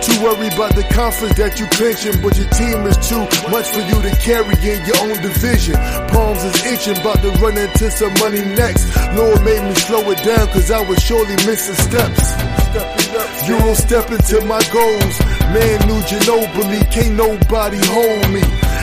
Too worried about the conference that you clinching, but your team is too much for you to carry in your own division. Palms is itching, about to run into some money next. Lord made me slow it down, cause I was surely missing steps. You don't step into my goals. Man, New Ginobili, can't nobody hold me.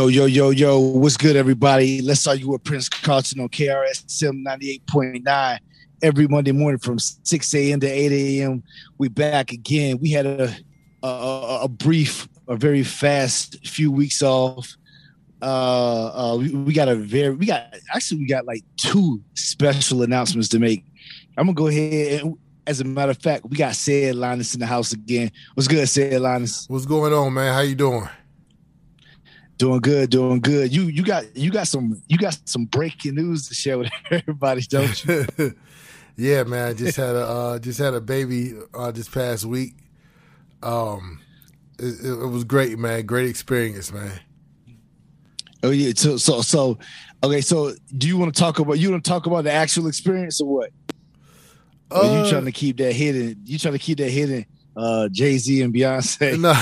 Yo, yo, yo, yo, what's good, everybody? Let's Argue with Prince Carlton on KRSM 98.9 every Monday morning from 6 a.m. to 8 a.m. We back again. We had a, a, a brief, a very fast few weeks off. Uh, uh, we, we got a very, we got, actually, we got like two special announcements to make. I'm gonna go ahead and, as a matter of fact, we got Said Linus in the house again. What's good, Said Linus? What's going on, man? How you doing? Doing good, doing good. You you got you got some you got some breaking news to share with everybody, don't you? yeah, man. I just had a uh, just had a baby uh, this past week. Um, it, it, was great, man. Great experience, man. Oh yeah. So so so okay. So do you want to talk about you want to talk about the actual experience or what? Or you Uh, trying to keep that hidden? You trying to keep that hidden? Uh, Jay Z and Beyonce. No,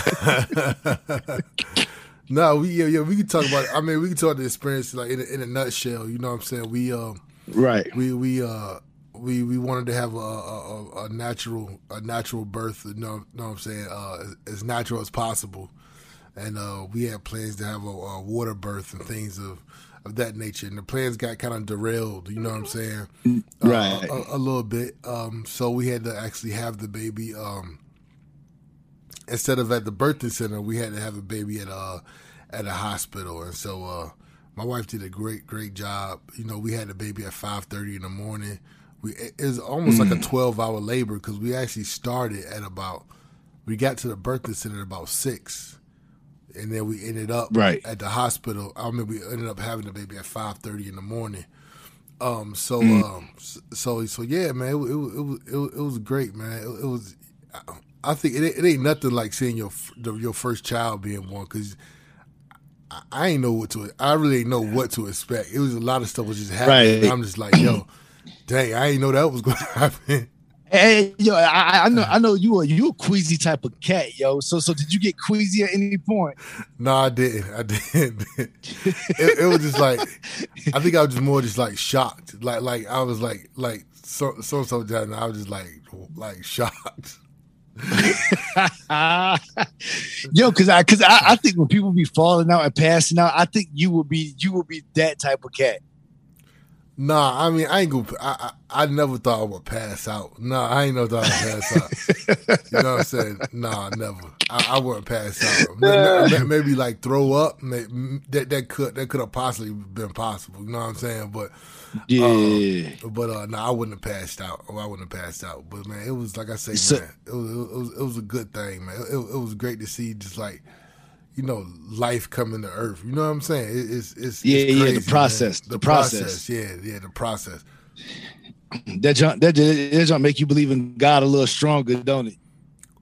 no, we yeah, yeah, we can talk about. I mean, we can talk about the experience like in a, in a nutshell. You know what I'm saying? We um, Right. we we uh, we we wanted to have a a, a- natural a natural birth. You know, know what I'm saying? Uh, as, as natural as possible, and uh, we had plans to have a, a water birth and things of of that nature. And the plans got kind of derailed. You know what I'm saying? Uh, Right. a, a little bit. Um, so we had to actually have the baby. Um, instead of at the birthing center, we had to have a baby at a at a hospital, and so uh, my wife did a great great job. You know, we had the baby at five thirty in the morning. We it was almost like a twelve hour labor because we actually started at about we got to the birthing center at about six, and then we ended up Right. at the hospital. I mean, we ended up having the baby at five thirty in the morning. Um. So. Mm. Um. So. So. Yeah, man. It, was- it, was- it. It was. It was great, man. It, it was. I think it, it ain't nothing like seeing your your first child being born because I, I ain't know what to. I really ain't know what to expect. It was a lot of stuff was just happening. Right. I'm just like, yo, Dang, I didn't know that was going to happen. Hey, yo, I, I know, uh-huh. I know you are you a queasy type of cat, yo. So, so did you get queasy at any point? No, I didn't. I didn't. it, it, was just like I think I was just more just like shocked. Like, like I was like, like so so so and I was just like, like shocked. Yo, because I because I, I think when people be falling out and passing out, I think you will be you will be that type of cat. Nah, I mean, I ain't gonna. I, I, I never thought I would pass out. Nah, I ain't never thought I'd pass out. you know what I'm saying? Nah, never. I, I wouldn't pass out. Maybe, maybe, like throw up. Maybe, that that could that could have possibly been possible. You know what I'm saying? But yeah. Uh, but uh, no, I wouldn't have passed out. Or I wouldn't have passed out. But man, it was like I say, so, man, it was, it was it was a good thing, man. It, it was great to see just like you know, life coming to earth. You know what I'm saying? It, it's it's yeah, it's crazy, yeah, the process, the, the process. process. yeah, yeah, the process. That jump, that that jump make you believe in God a little stronger, don't it?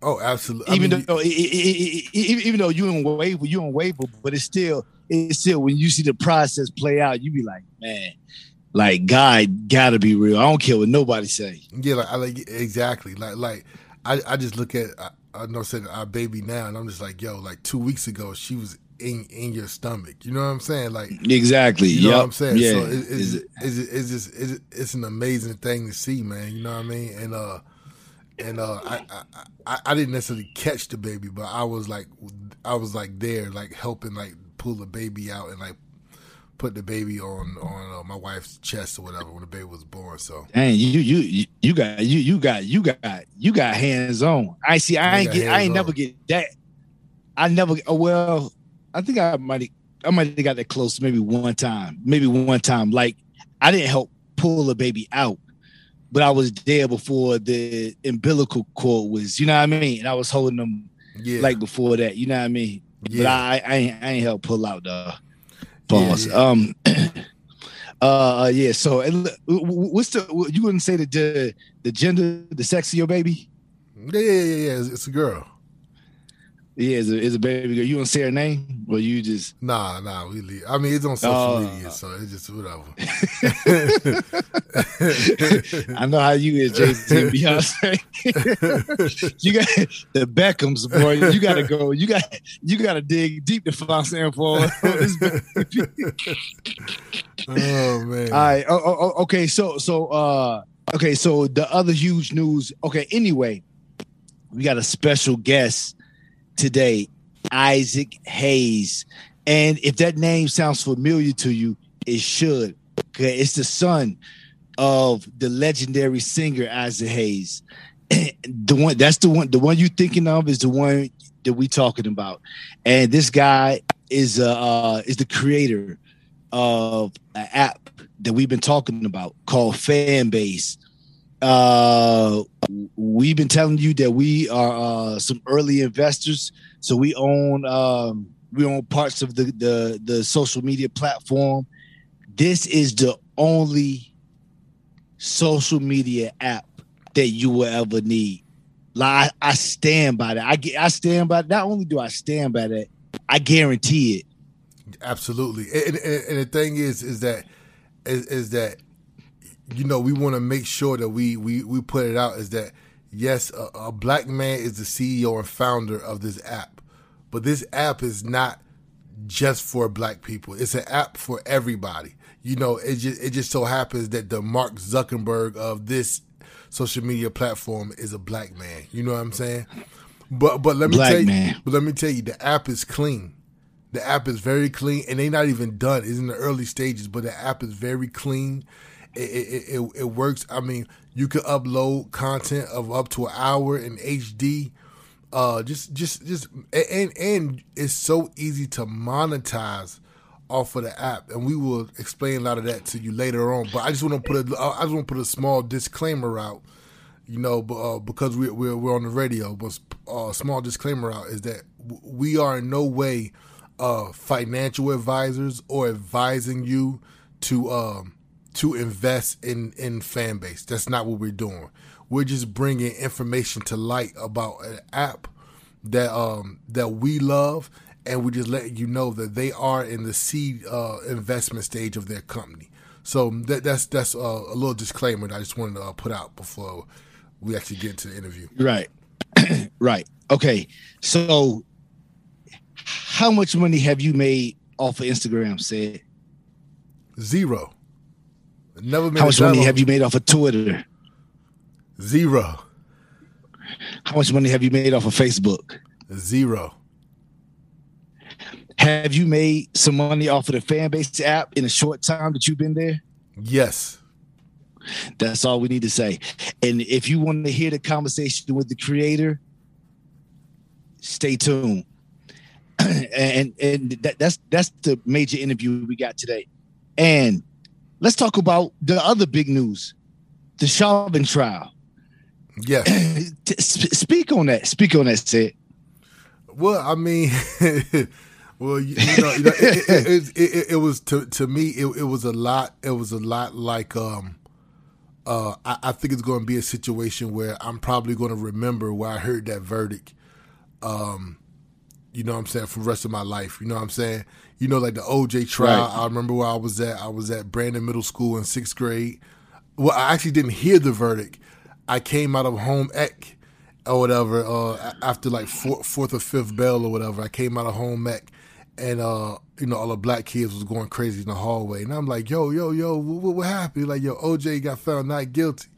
Oh, absolutely. Even I mean, though, it, it, it, even though you in waver, you in waver, but it's still, it's still when you see the process play out, you be like, man, like God gotta be real. I don't care what nobody say. Yeah, like I like exactly. Like like I, I just look at I know said our baby now, and I'm just like, yo, like two weeks ago, she was in in your stomach. You know what I'm saying? Like exactly. You know yep. what I'm saying? Yeah. So it, it's, it's, it's, it's just it's, it's an amazing thing to see, man. You know what I mean? And uh and uh I, I I didn't necessarily catch the baby, but I was like I was like there, like helping like pull the baby out and like put the baby on on uh, my wife's chest or whatever when the baby was born. So, and you you you got you you got you got you got hands on. I see. I ain't get. I ain't on. never get that. I never. Oh, well, I think I might. I might have got that close maybe one time. Maybe one time. Like I didn't help pull the baby out, but I was there before the umbilical cord was. You know what I mean? And I was holding them. Yeah. Like before that, you know what I mean? Yeah. But I, I ain't, I ain't help pull out though. Pause. Yeah, yeah. Um. uh. Yeah. So, what's the? You wouldn't say that the, the gender, the sex of your baby? Yeah, yeah, yeah. yeah. It's, it's a girl. Yeah, is a, is a baby girl. You want to say her name, or you just? Nah, nah. We leave. I mean, it's on social uh, media, so it's just whatever. I know how you is, Z, Beyonce. you got the Beckhams, boy. You got to go. You got you got to dig deep to find some info this baby. oh man. All right. Oh, oh, oh, okay. So so uh okay. So the other huge news. Okay. Anyway, we got a special guest today, Isaac Hayes. And if that name sounds familiar to you, it should. Okay, it's the son of the legendary singer Isaac Hayes. the one that's the one the one you thinking of is the one that we talking about. And this guy is uh, uh is the creator of an app that we've been talking about called Fanbase. Uh, we've been telling you that we are uh, some early investors, so we own um, we own parts of the, the the social media platform. This is the only social media app that you will ever need. Like I, I stand by that. I I stand by. Not only do I stand by that, I guarantee it. Absolutely, and, and, and the thing is, is that is, is that you know, we want to make sure that we we we put it out is that yes, a, a, black man is the CEO and founder of this app, but this app is not just for black people. It's an app for everybody. You know, it just it just so happens that the Mark Zuckerberg of this social media platform is a black man. You know what I'm saying? But but let me black tell you, man. but let me tell you, the app is clean. The app is very clean, and they're not even done. It's in the early stages, but the app is very clean it, it, it, works. I mean, you can upload content of up to an hour in HD. Uh, just, just, just, and and it's so easy to monetize off of the app, and we will explain a lot of that to you later on. But I just want to put a, I just want to put a small disclaimer out, you know, uh, because we, we're we're on the radio. But a uh, small disclaimer out is that we are in no way uh, financial advisors or advising you to um, to invest in in Fanbase. That's not what we're doing. We're just bringing information to light about an app that um that we love, and we just letting you know that they are in the seed uh, investment stage of their company. So that, that's that's uh, a little disclaimer that I just wanted to uh, put out before we actually get to the interview. Right, right. Okay, so how much money have you made off of Instagram? Said zero. Never made. How much money have you made off of Twitter? Zero. How much money have you made off of Facebook? Zero. Have you made some money off of the Fanbase app in a short time that you've been there? Yes. That's all we need to say. And if you want to hear the conversation with the creator, stay tuned. and and that, that's that's the major interview we got today. And let's talk about the other big news, the Chauvin trial. Yes. Speak on that. Speak on that, Sid. Well, I mean, well, you, you, know, you know it, it, it, it, was to to me, it, was a lot. It was a lot like, um, uh, I, I think it's going to be a situation where I'm probably going to remember where I heard that verdict. Um, you know what I'm saying, for the rest of my life. You know what I'm saying? You know, like the OJ trial, right. I remember where I was at. I was at Brandon Middle School in sixth grade. Well, I actually didn't hear the verdict. I came out of home ec or whatever, uh, after like four, fourth or fifth bell or whatever. I came out of home ec and uh, you know, all the black kids was going crazy in the hallway. And I'm like, yo, yo, yo, what, what happened? Like, yo, OJ got found not guilty.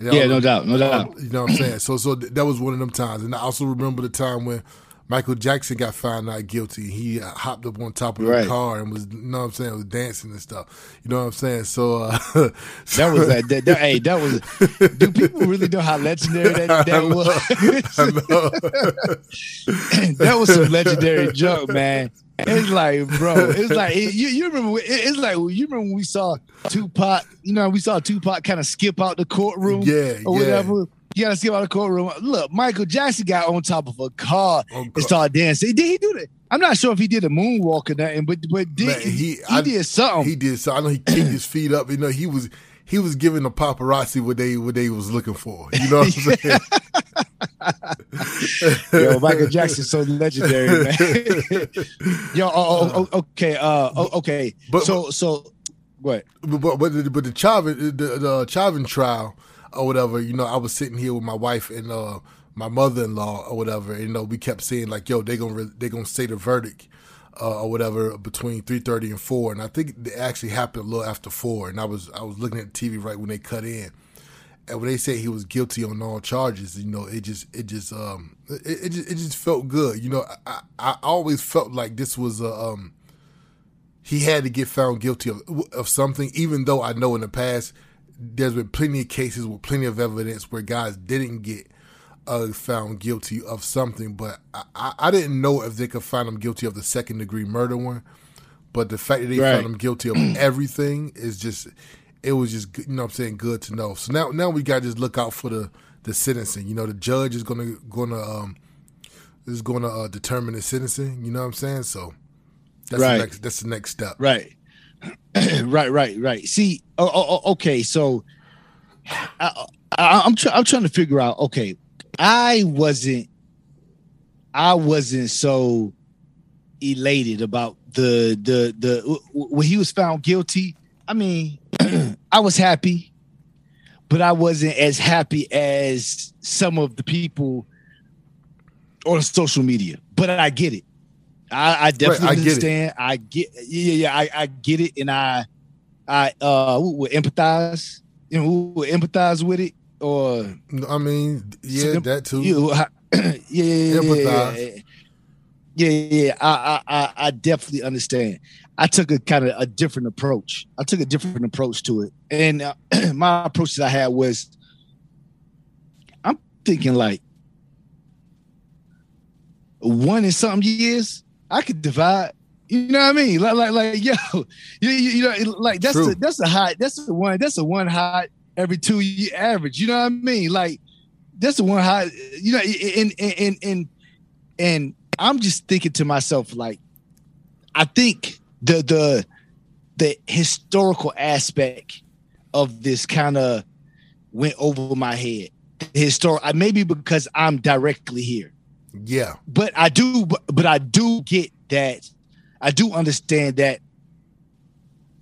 yeah, no doubt, no doubt. You know what I'm saying? So, so that was one of them times. And I also remember the time when Michael Jackson got found not guilty. He uh, hopped up on top of right. the car and was, you know what I'm saying, was dancing and stuff. You know what I'm saying? So uh, that was that, that, that, Hey, that was. Do people really know how legendary that, that was? that was some legendary joke, man. It's like, bro, it's like you, you remember. It's like you remember when we saw Tupac. You know, we saw Tupac kind of skip out the courtroom, yeah, or yeah. whatever you gotta see about the courtroom. Look, Michael Jackson got on top of a car oh, and started dancing. Did he do that? I'm not sure if he did a moonwalk or nothing, but but did, Man, he, he I, did something. He did so. I know he kicked his feet up. You know, he was he was giving the paparazzi what they what they was looking for. You know what I'm saying? Yo, Michael Jackson's so legendary, man. Yo, oh, oh, oh, okay, uh, oh, okay. But so so what? But but, but the, but the Chauvin the, the Chauvin trial or whatever, you know, I was sitting here with my wife and uh, my mother in law or whatever. And, you know, we kept saying like, "Yo, they gonna they gonna say the verdict." Uh, or whatever between three thirty and four, and I think it actually happened a little after four. And I was I was looking at the TV right when they cut in, and when they said he was guilty on all charges, you know, it just it just um it, it just it just felt good. You know, I, I always felt like this was a um he had to get found guilty of of something, even though I know in the past there's been plenty of cases with plenty of evidence where guys didn't get uh, found guilty of something, but I, I, didn't know if they could find them guilty of the second degree murder one. But the fact that they right. found them guilty of everything is just, it was just, you know I'm saying, good to know. So now now we got to just look out for the, the sentencing. You know, the judge is going to, going to, um, is going to uh, determine the sentencing. You know what I'm saying? So that's right. the next, that's the next step. Right. right, right, right. See, oh, oh, okay, so I, I'm trying. I'm trying to figure out. Okay, I wasn't. I wasn't so elated about the the the when he was found guilty. I mean, I was happy, but I wasn't as happy as some of the people on social media. But I get it. I, I definitely right, I understand. Get I get yeah, yeah, I, I get it, and I I uh would empathize, you know, would empathize with it, or I mean, yeah, that too. You, yeah, yeah, yeah, empathize. Yeah, yeah, yeah. I, I, I definitely understand. I took a kind of a different approach. I took a different approach to it, and uh, my approach that I had was, I'm thinking like one in something years I could divide. You know what I mean? Like, like, like, yo, you, you know, like that's True. a that's a hot, that's a one, that's a one hot every two year average. You know what I mean? Like, that's a one hot. You know, and and and and I'm just thinking to myself, like, I think the the the historical aspect of this kind of went over my head. Historic, uh, maybe because I'm directly here. Yeah. But I do but I do get that I do understand that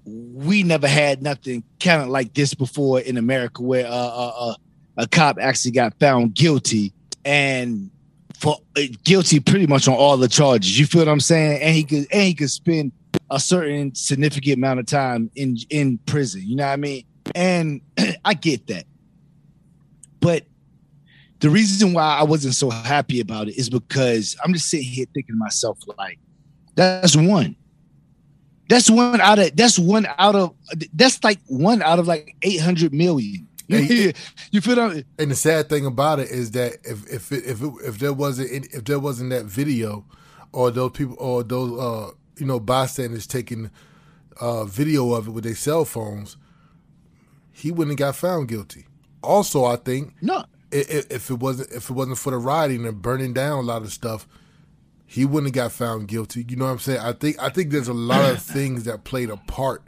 we never had nothing kind of like this before in America, where uh, uh, uh, a cop actually got found guilty and for uh, guilty pretty much on all the charges. You feel what I'm saying? And he could and he could spend a certain significant amount of time in in prison. You know what I mean? And I get that, but the reason why I wasn't so happy about it is because I'm just sitting here thinking to myself like, that's one. That's one out of that's one out of that's like one out of like 800 million. you feel that? And the sad thing about it is that if if it, if it, if there wasn't if there wasn't that video, or those people or those uh you know bystanders taking uh video of it with their cell phones, he wouldn't have got found guilty. Also, I think no, if, if it wasn't if it wasn't for the rioting and burning down a lot of stuff, he wouldn't have got found guilty. You know what I'm saying? I think I think there's a lot of things that played a part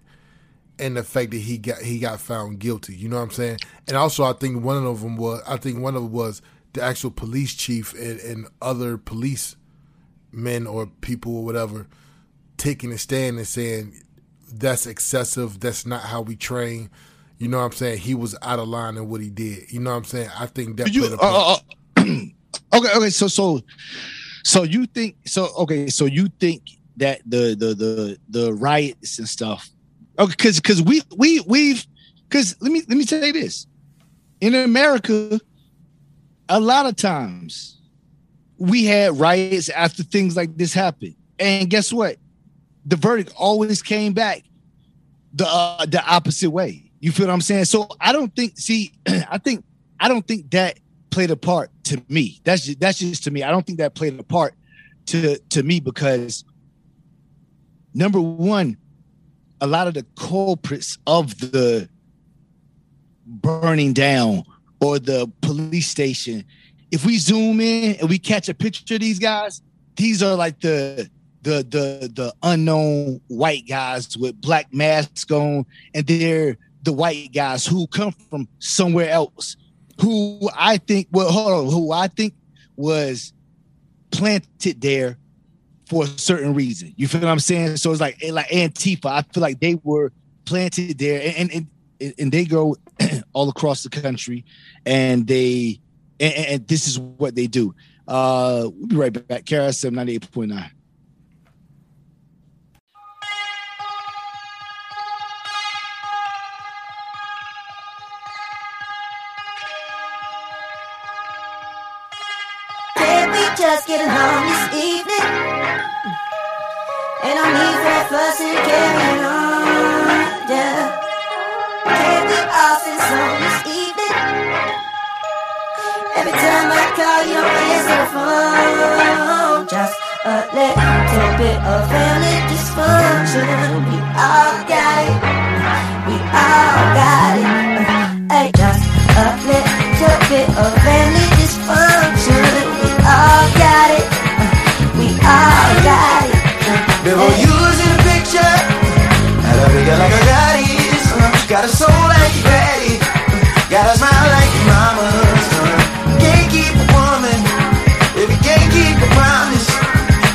in the fact that he got he got found guilty. You know what I'm saying? And also, I think one of them was I think one of them was the actual police chief and, and other police men or people or whatever taking a stand and saying that's excessive. That's not how we train. You know what I'm saying? He was out of line in what he did. You know what I'm saying? I think that you, uh, uh, uh okay, okay. So, so, so you think so? Okay, so you think that the the the the riots and stuff Okay, because because we we we've because let me let me tell you this. In America, a lot of times we had riots after things like this happened. And guess what? The verdict always came back the uh, the opposite way. You feel what I'm saying? So I don't think see, I think I don't think that played a part to me. That's just, that's just to me. I don't think that played a part to to me because number one, a lot of the culprits of the burning down or the police station, if we zoom in and we catch a picture of these guys, these are like the the the the unknown white guys with black masks on, and they're the white guys who come from somewhere else, who I think well, hold on, who I think was planted there for a certain reason. You feel what I'm saying? So it's like eh, like Antifa. I feel like they were planted there, and and and, and they go all across the country, and they and, and, this is what they do. Uh, we'll be right back. KRSM 98.9. just getting home this evening. And no need for fussing carrying on, yeah. Can we all sing song this evening? Every time I call, you don't answer the phone. Just a little bit of family dysfunction. We all got it. We all got it. Hey, just a little bit of family Got a soul like daddy. Got a smile like mama's. Can't keep a woman if you can't keep a promise.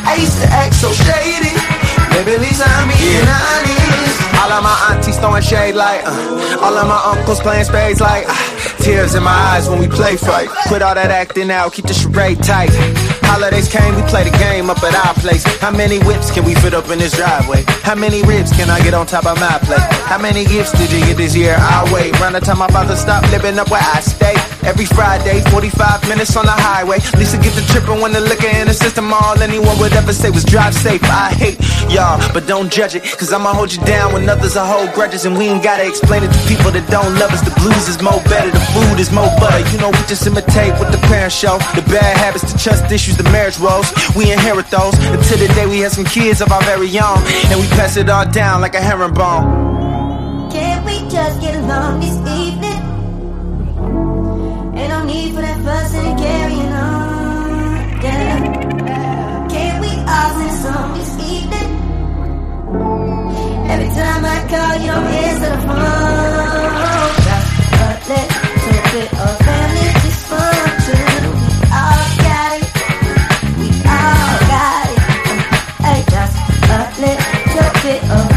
I used to act so shady. Maybe at least I'm being honest. All of my aunties throwing shade like, uh, all of my uncles playing spades like. Uh, Tears in my eyes when we play fight. Quit all that acting out, keep the charade tight. Holidays came, we play the game up at our place. How many whips can we fit up in this driveway? How many ribs can I get on top of my plate? How many gifts did you get this year? I'll wait. Round the time I'm about to stop living up where I stay. Every Friday, 45 minutes on the highway. Lisa get the trippin' when the liquor in the system. All anyone would ever say was drive safe. I hate y'all, but don't judge it. Cause I'ma hold you down when others are hold grudges. And we ain't gotta explain it to people that don't love us. The blues is more better. The food is more butter. You know, we just imitate what the parents show. The bad habits, the trust issues, the marriage woes. We inherit those until the day we have some kids of our very own. And we pass it all down like a herringbone. Can't we just get along this evening? Need for that fussing and carrying on. Yeah. Can't we all sing a song this evening? Every time I call, you don't answer the phone. Just a little bit of family dysfunction. We all got it. We all got it. Hey, a little bit of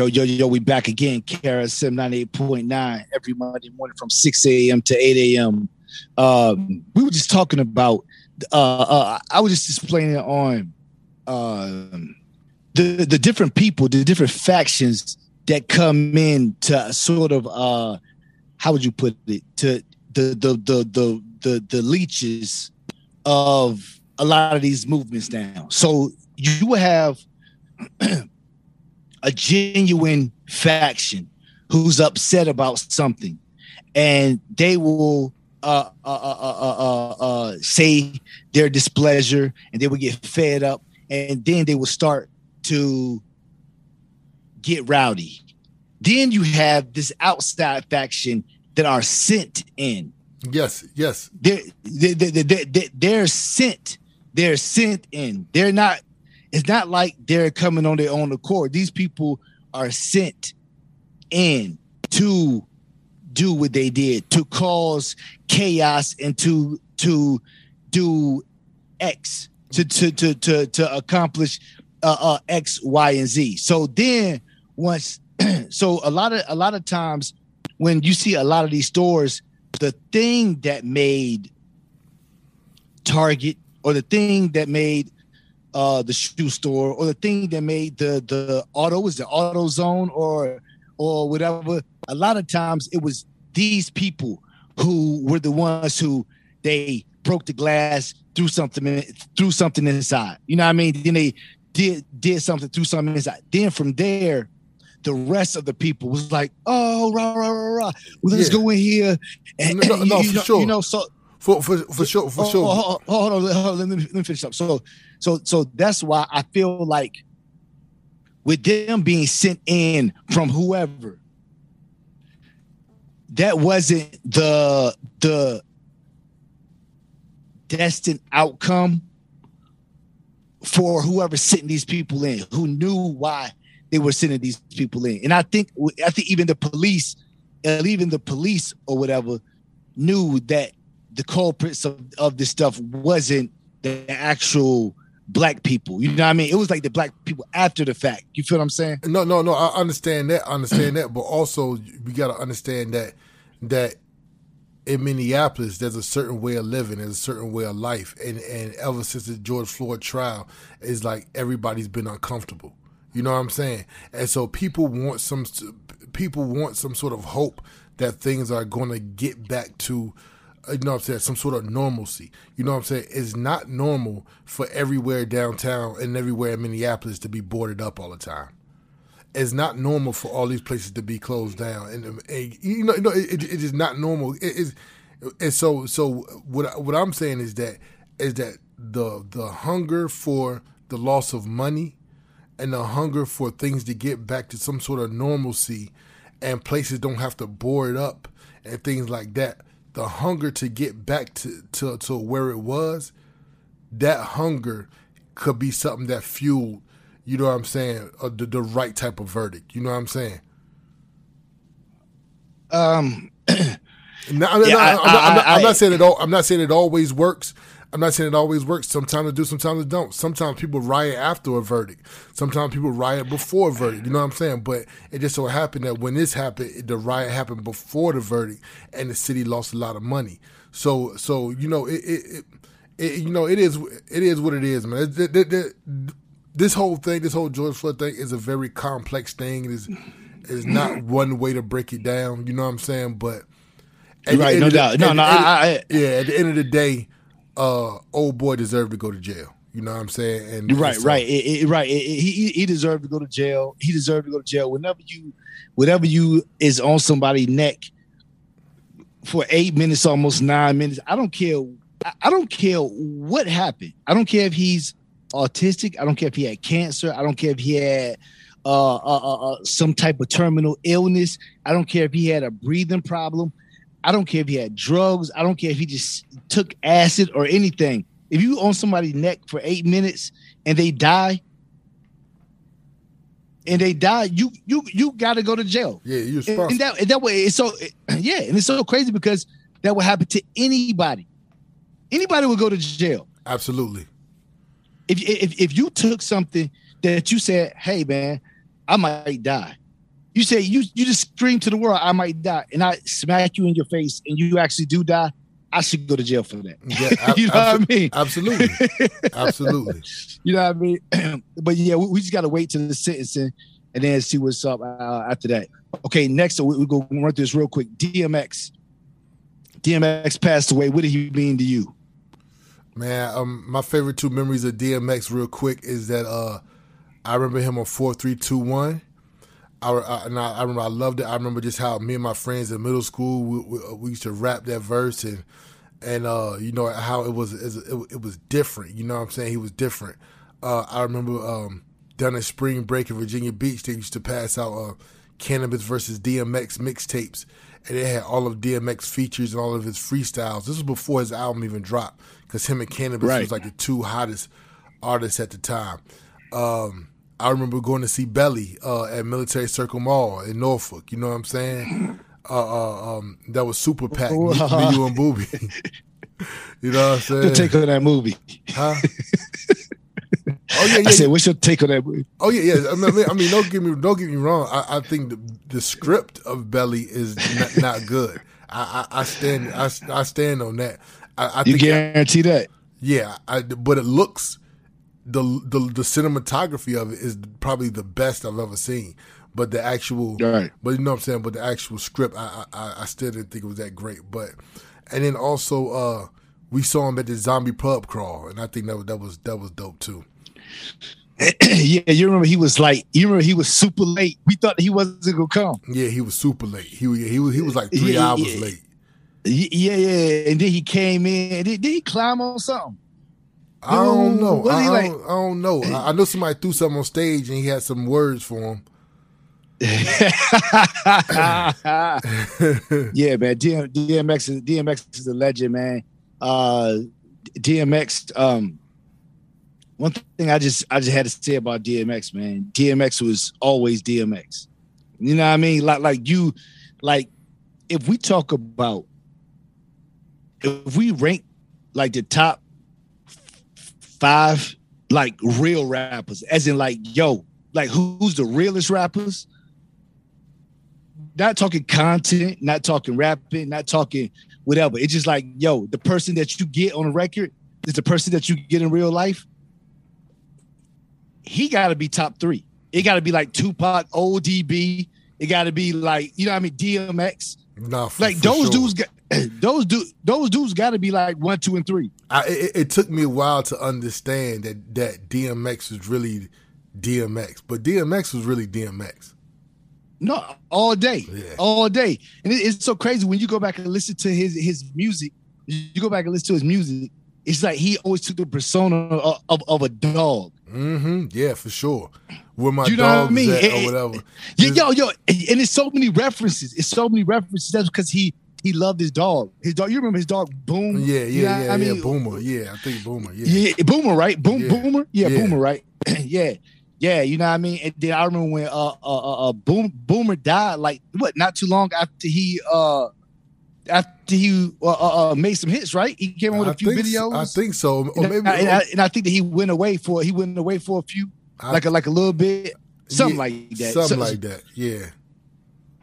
Yo, yo, yo, we back again. KRSM 98.9 every Monday morning from 6 a.m. to 8 a.m. Um, we were just talking about, uh, uh, I was just explaining on um, the, the different people, the different factions that come in to sort of, uh, how would you put it, to the, the, the, the, the, the leeches of a lot of these movements now. So you have a genuine faction who's upset about something, and they will uh, uh, uh, uh, say their displeasure, and they will get fed up, and then they will start to get rowdy. Then you have this outside faction that are sent in. Yes, yes. They're, they're, they're, they're sent. They're sent in. They're not it's not like they're coming on their own accord. These people are sent in to do what they did to cause chaos and to to do X to to to to, to accomplish uh, uh, X, Y, and Z. So then once, so a lot of a lot of times when you see a lot of these stores, the thing that made Target or the thing that made uh, the shoe store or the thing that made the the auto is the AutoZone or or whatever. A lot of times it was these people who were the ones who they broke the glass, threw something in, threw something inside. You know what I mean? Then they did did something, threw something inside. Then from there, the rest of the people was like, "Oh, rah rah rah rah, well, let's yeah. go in here." And, no, no, no you, for know, sure. You know, so for for for sure, for oh, sure. Oh, hold, hold, on, hold on, let me, let me finish up. So, so, so that's why I feel like with them being sent in from whoever, that wasn't the the destined outcome for whoever sent these people in, who knew why they were sending these people in. And I think I think even the police, even the police or whatever, knew that the culprits of, of this stuff wasn't the actual black people. You know what I mean? It was like the black people after the fact. You feel what I'm saying? No, no, no. I understand that. I understand that. But also, we got to understand that that in Minneapolis, there's a certain way of living, there's a certain way of life, and and ever since the George Floyd trial, it's like everybody's been uncomfortable. You know what I'm saying? And so people want some people want some sort of hope that things are going to get back to you know what I'm saying, some sort of normalcy. You know what I'm saying? It's not normal for everywhere downtown and everywhere in Minneapolis to be boarded up all the time. It's not normal for all these places to be closed down, and, um, and you know, you know, it, it is not normal. It is, and so, so what what I'm saying is that is that the the hunger for the loss of money and the hunger for things to get back to some sort of normalcy, and places don't have to board up and things like that the hunger to get back to, to, to where it was, that hunger could be something that fueled, you know what I'm saying, uh, the, the right type of verdict. You know what I'm saying? Um, now, yeah, I, am not, not, not saying it all. I'm not saying it always works. I'm not saying it always works. Sometimes it do, sometimes it don't. Sometimes people riot after a verdict. Sometimes people riot before a verdict. You know what I'm saying? But it just so happened that when this happened, the riot happened before the verdict, and the city lost a lot of money. So, so you know, it, it, it, it you know, it is, it is what it is, man. It, it, this whole thing, this whole George Floyd thing, is a very complex thing. It is, is not one way to break it down. You know what I'm saying? But right, no doubt, no, no, I, I, yeah. At the end of the day uh, old boy deserved to go to jail. You know what I'm saying? And right, so, right, it, it, right. It, he he deserved to go to jail. He deserved to go to jail. Whenever you, whatever you is on somebody's neck for eight minutes, almost nine minutes. I don't care. I don't care what happened. I don't care if he's autistic. I don't care if he had cancer. I don't care if he had uh, uh, uh, uh some type of terminal illness. I don't care if he had a breathing problem. I don't care if he had drugs. I don't care if he just took acid or anything. If you on somebody's neck for eight minutes and they die, and they die, you you you got to go to jail. Yeah, you're and, and that and that way it's so yeah, and it's so crazy because that would happen to anybody. Anybody would go to jail. Absolutely. If if if you took something that you said, "Hey man, I might die," you say you you just scream to the world, I might die, and I smack you in your face, and you actually do die. I should go to jail for that. Yeah, you know abso- what I mean? Absolutely, absolutely. you know what I mean? but yeah, we, we just got to wait till the sentencing and then see what's up uh, after that. Okay, next we, we go run through this real quick. DMX. DMX passed away. What did he mean to you? Man, um, my favorite two memories of DMX, real quick, is that uh, I remember him on four, three, two, one. I, I, and I, I, remember I loved it. I remember just how me and my friends in middle school we, we, we used to rap that verse and and uh, you know how it was it, it, was different. You know what I'm saying? He was different. Uh, I remember um, down at spring break in Virginia Beach, they used to pass out uh, Canibus versus DMX mixtapes, and it had all of DMX features and all of his freestyles. This was before his album even dropped, because him and Canibus right. was like the two hottest artists at the time. Um, I remember going to see Belly uh, at Military Circle Mall in Norfolk. You know what I'm saying? Uh, uh, um, that was super packed. Me, me, you, and Booby. you know what I'm saying? Your take on that movie? Huh? Oh yeah, yeah. I said, what's your take on that movie? Oh yeah, yeah. I mean, I mean don't get me don't get me wrong. I, I think the, the script of Belly is not, not good. I, I, I, stand I, I stand on that. I, I you guarantee that? Yeah, but it looks the, the the cinematography of it is probably the best I've ever seen. But the actual, right. but you know what I'm saying. But the actual script, I, I I still didn't think it was that great. But and then also, uh we saw him at the zombie pub crawl, and I think that that was that was dope too. yeah, you remember he was like, you remember he was super late. We thought he wasn't gonna come. Yeah, he was super late. He he was he was like three yeah, hours yeah. late. Yeah, yeah, and then he came in. Did, did he climb on something? I don't know. I, I, don't, I, don't, know. I, know somebody threw something on stage and he had some words for him. yeah, man. DM, DMX is DMX is a legend, man. Uh, DMX. Um, one thing I just I just had to say about DMX, man. DMX was always DMX. You know what I mean? Like like you, like if we talk about if we rank like the top five like real rappers, as in like, yo, like who's the realest rappers? Not talking content, not talking rapping, not talking whatever. It's just like, yo, the person that you get on a record is the person that you get in real life. He got to be top three. It got to be like Tupac, ODB. It got to be like, you know what I mean, DMX. No, for, like for those sure. dudes got those do those dudes got to be like one, two, and three. I, it, it, took me a while to understand that that DMX was really DMX, but DMX was really DMX. No, all day, yeah. all day, and it, it's so crazy when you go back and listen to his his music. You go back and listen to his music. It's like he always took the persona of, of, of a dog. Mm-hmm. Yeah, for sure. Where my you know dogs I mean? at or whatever. Yeah, yo, yo, and it's so many references. It's so many references. That's because he he loved his dog. His dog. You remember his dog Boom? Yeah, yeah, yeah. I mean, yeah, Boomer. Yeah, I think Boomer. Yeah, yeah, Boomer. Right? Boom, yeah. Boomer. Yeah, yeah, Boomer. Right? yeah, yeah. You know what I mean? And then I remember when uh, uh, uh, uh, Boom Boomer died. Like what? Not too long after he uh after he uh, uh, uh made some hits, right? He came with a few videos. So. I think so. Or maybe, and I, and, I, and I, think that he went away for he went away for a few, I, like a like a little bit, something yeah, like that. Something so, like that. Yeah.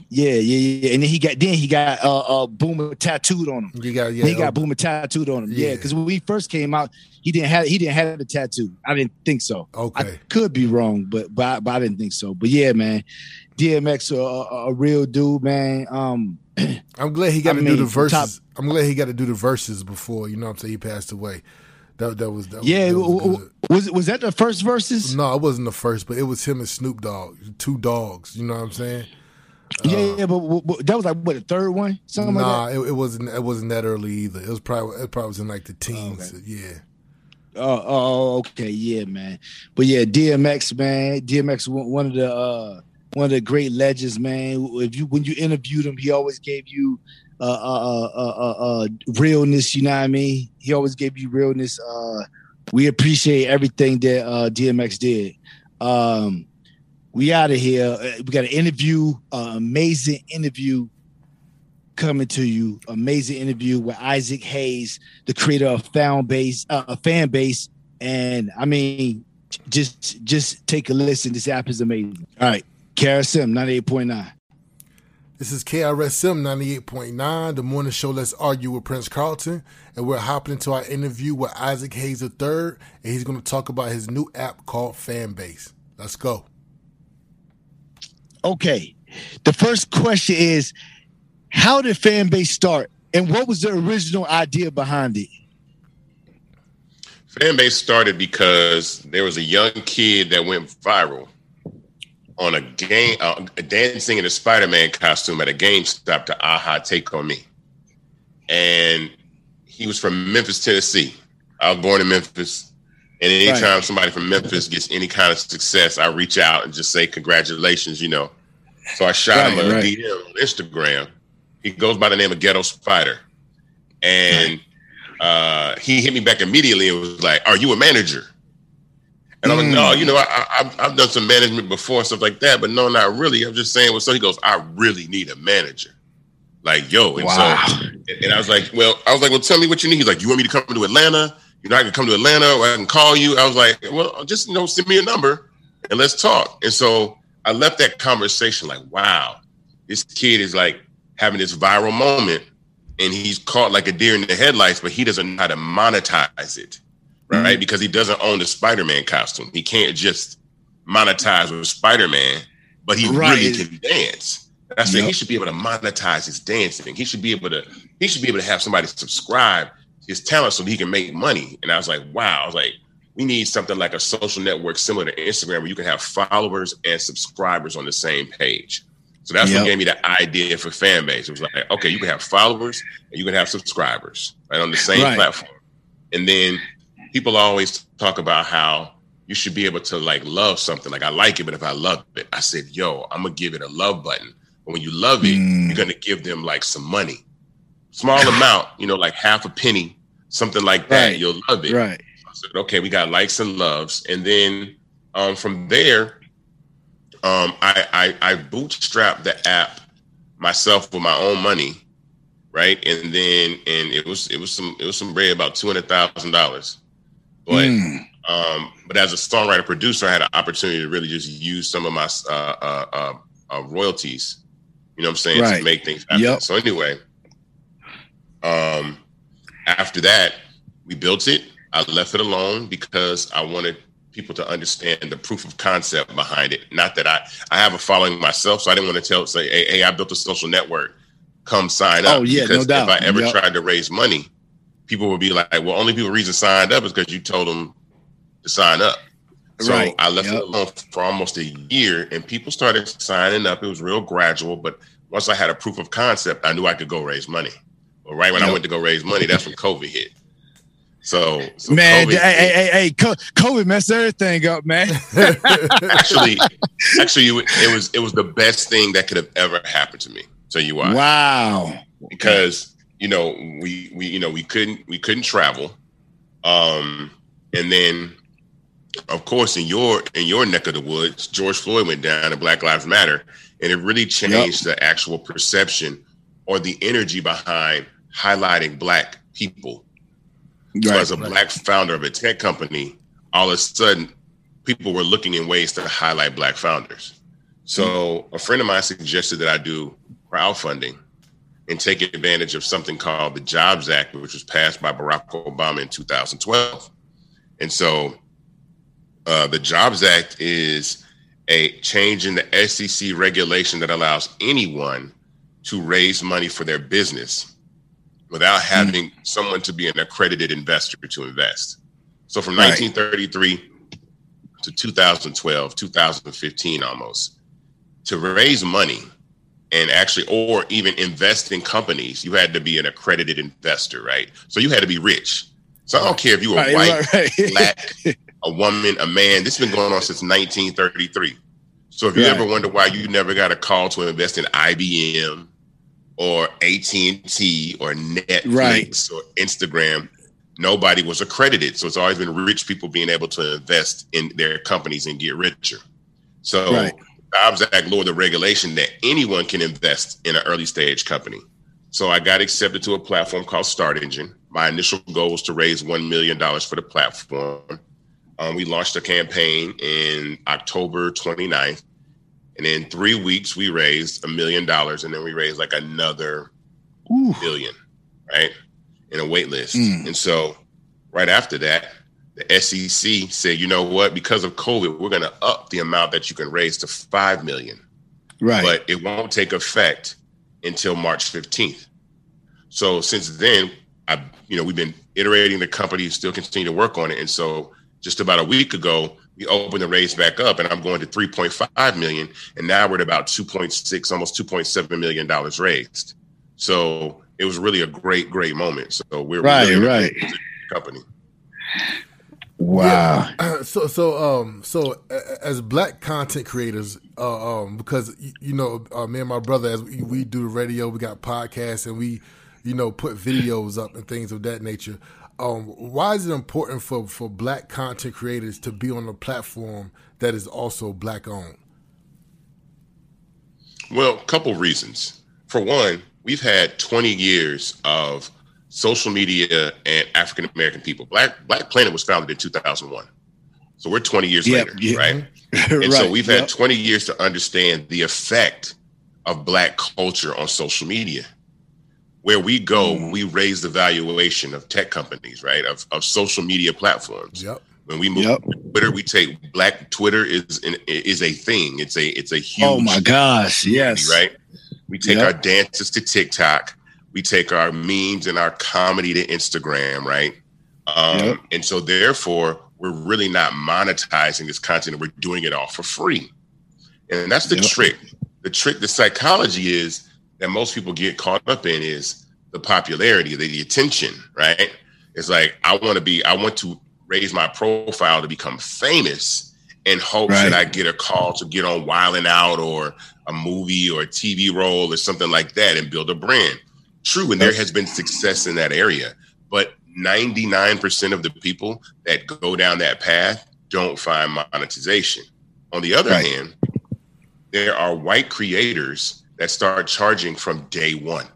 Yeah, yeah, yeah. And then he got then he got uh, uh Boomer tattooed on him. You got yeah. He got Boomer tattooed on him. Yeah, because yeah, when he first came out, he didn't have he didn't have the tattoo. I didn't think so. Okay, I could be wrong, but but I, but I didn't think so. But yeah, man, DMX a, a, a real dude, man. Um, I'm glad he got I to mean, do the Verzuz. Top, I'm glad he got to do the Verzuz before you know. what I'm saying he passed away. That that was that yeah. Was, that was, was that the first Verzuz? No, it wasn't the first, but it was him and Snoop Dogg, two dogs. You know what I'm saying? Yeah, uh, yeah, but, but, that was like what the third one, something nah, like that. It, it wasn't. It wasn't that early either. It was probably. It probably was in like the teens. Oh, okay. Yeah. Oh, oh, okay, yeah, man. But yeah, DMX, man. DMX, one of the uh, one of the great legends, man. If you when you interviewed him, he always gave you uh, uh, uh, uh, uh realness. You know what I mean? He always gave you realness. Uh, we appreciate everything that uh, DMX did. Um, we out of here. Uh, we got an interview, uh, amazing interview coming to you. Amazing interview with Isaac Hayes, the creator of Fanbase, uh, Fanbase, and I mean, just just take a listen. This app is amazing. All right. KRSM 98.9. This is KRSM 98.9, the morning show Let's Argue with Prince Carlton. And we're hopping into our interview with Isaac Hayes III, and he's going to talk about his new app called Fanbase. Let's go. Okay. The first question is How did Fanbase start, and what was the original idea behind it? Fanbase started because there was a young kid that went viral on a game, uh, dancing in a Spider-Man costume at a GameStop to "Aha, Take on Me," and he was from Memphis, Tennessee. I was born in Memphis, and anytime right. somebody from Memphis gets any kind of success, I reach out and just say congratulations, you know. So I shot right, him a right. DM on Instagram. He goes by the name of Ghetto Spider, and uh, he hit me back immediately and was like, "Are you a manager?" And I'm like, no, mm. you know, I, have I've done some management before and stuff like that, but no, not really. I'm just saying. Well, so he goes, I really need a manager. Like, yo, and wow. so, and I was like, well, I was like, well, tell me what you need. He's like, you want me to come to Atlanta? You know, I can come to Atlanta, or I can call you. I was like, well, just you know, send me a number and let's talk. And so I left that conversation like, wow, this kid is like having this viral moment, and he's caught like a deer in the headlights, but he doesn't know how to monetize it right? Mm-hmm. Because he doesn't own the Spider-Man costume. He can't just monetize with Spider-Man, but he right. really can dance. And I said yep. he should be able to monetize his dancing. He should be able to he should be able to have somebody subscribe his talent so he can make money. And I was like, wow, I was like, we need something like a social network similar to Instagram where you can have followers and subscribers on the same page. So that's yep. what gave me the idea for Fanbase. It was like, okay, you can have followers and you can have subscribers right on the same right. platform. And then people always talk about how you should be able to like love something. Like I like it, but if I love it, I said, yo, I'm gonna give it a love button. But when you love it, mm. you're gonna give them like some money, small amount, you know, like half a penny, something like that. Right. You'll love it. Right. Said, okay, we got likes and loves, and then um, from there, um, I, I I bootstrapped the app myself with my own money, right? And then and it was it was some it was some bread about two hundred thousand dollars but mm. um, but as a songwriter producer, I had an opportunity to really just use some of my uh, uh, uh, uh royalties. You know what I'm saying right. to make things happen. Yep. So anyway, um, after that, we built it. I left it alone because I wanted people to understand the proof of concept behind it. Not that I I have a following myself, so I didn't want to tell say, hey, hey I built a social network. Come sign up. Oh yeah, because no doubt. If I ever yep. tried to raise money, people would be like, well, only people reason signed up is because you told them to sign up. So right. I left yep. it alone for almost a year and people started signing up. It was real gradual, but once I had a proof of concept, I knew I could go raise money. But right when yep. I went to go raise money, that's when COVID hit. So, so man, hey, hey, hey, hey, COVID messed everything up, man. actually, actually, it was it was the best thing that could have ever happened to me. Tell you why? Wow. Because you know, we we you know we couldn't we couldn't travel, um, and then of course in your in your neck of the woods, George Floyd went down and Black Lives Matter, and it really changed yep. the actual perception or the energy behind highlighting Black people. Right, as a right. Black founder of a tech company, all of a sudden people were looking in ways to highlight Black founders. So mm-hmm. a friend of mine suggested that I do crowdfunding and take advantage of something called the Jobs Act, which was passed by Barack Obama in 2012. And so uh, the Jobs Act is a change in the SEC regulation that allows anyone to raise money for their business without hmm. having mm someone to be an accredited investor to invest. So from right. 1933 to 2012, 2015 almost, to raise money and actually or even invest in companies you had to be an accredited investor right so you had to be rich so i don't care if you were right, white right. black a woman a man this has been going on since 1933 so if you ever wonder why you never got a call to invest in ibm or at&t or netflix or instagram nobody was accredited so it's always been rich people being able to invest in their companies and get richer so Jobs Act lowered the regulation that anyone can invest in an early stage company. So I got accepted to a platform called Start Engine. My initial goal was to raise $1 million for the platform. Um, we launched a campaign in October 29th. And in three weeks, we raised a million dollars, and then we raised like another Ooh. billion, right? In a wait list. Mm. And so right after that, the SEC said, you know what? Because of COVID, we're going to up the amount that you can raise to five million, Right. but it won't take effect until March 15th. So since then, I, you know, we've been iterating the company, still continue to work on it. And so just about a week ago, we opened the raise back up and I'm going to 3.5 million. And now we're at about 2.6, almost 2.7 million dollars raised. So it was really a great, great moment. So we're Right, really in a right. great company. wow. so so um so as black content creators uh, um because you know uh, me and my brother as we, we do the radio we got podcasts and we you know put videos up and things of that nature um why is it important for for black content creators to be on a platform that is also black owned Well, a couple reasons. For one, we've had 20 years of social media and African American people. Black Black Planet was founded in 2001. So we're 20 years Yep, later, yeah. right? And right. so we've had 20 years to understand the effect of black culture on social media. Where we go, Mm. we raise the valuation of tech companies, right? Of, of social media platforms. yep When we move Yep. Twitter, we take black Twitter is an, is a thing. It's a it's a huge Oh my gosh. Yes. right? We take Yep. our dances to TikTok. We take our memes and our comedy to Instagram, right? Um, Yep. And so, therefore, we're really not monetizing this content. We're doing it all for free. And that's the trick. The trick, the psychology is that most people get caught up in is the popularity, the, the attention, right? It's like, I want to be, I want to raise my profile to become famous in hopes Right. that I get a call to get on Wildin' Out or a movie or a TV role or something like that and build a brand. True, and there has been success in that area, but 99% of the people that go down that path don't find monetization. On the other Right. hand, there are white creators that start charging from day one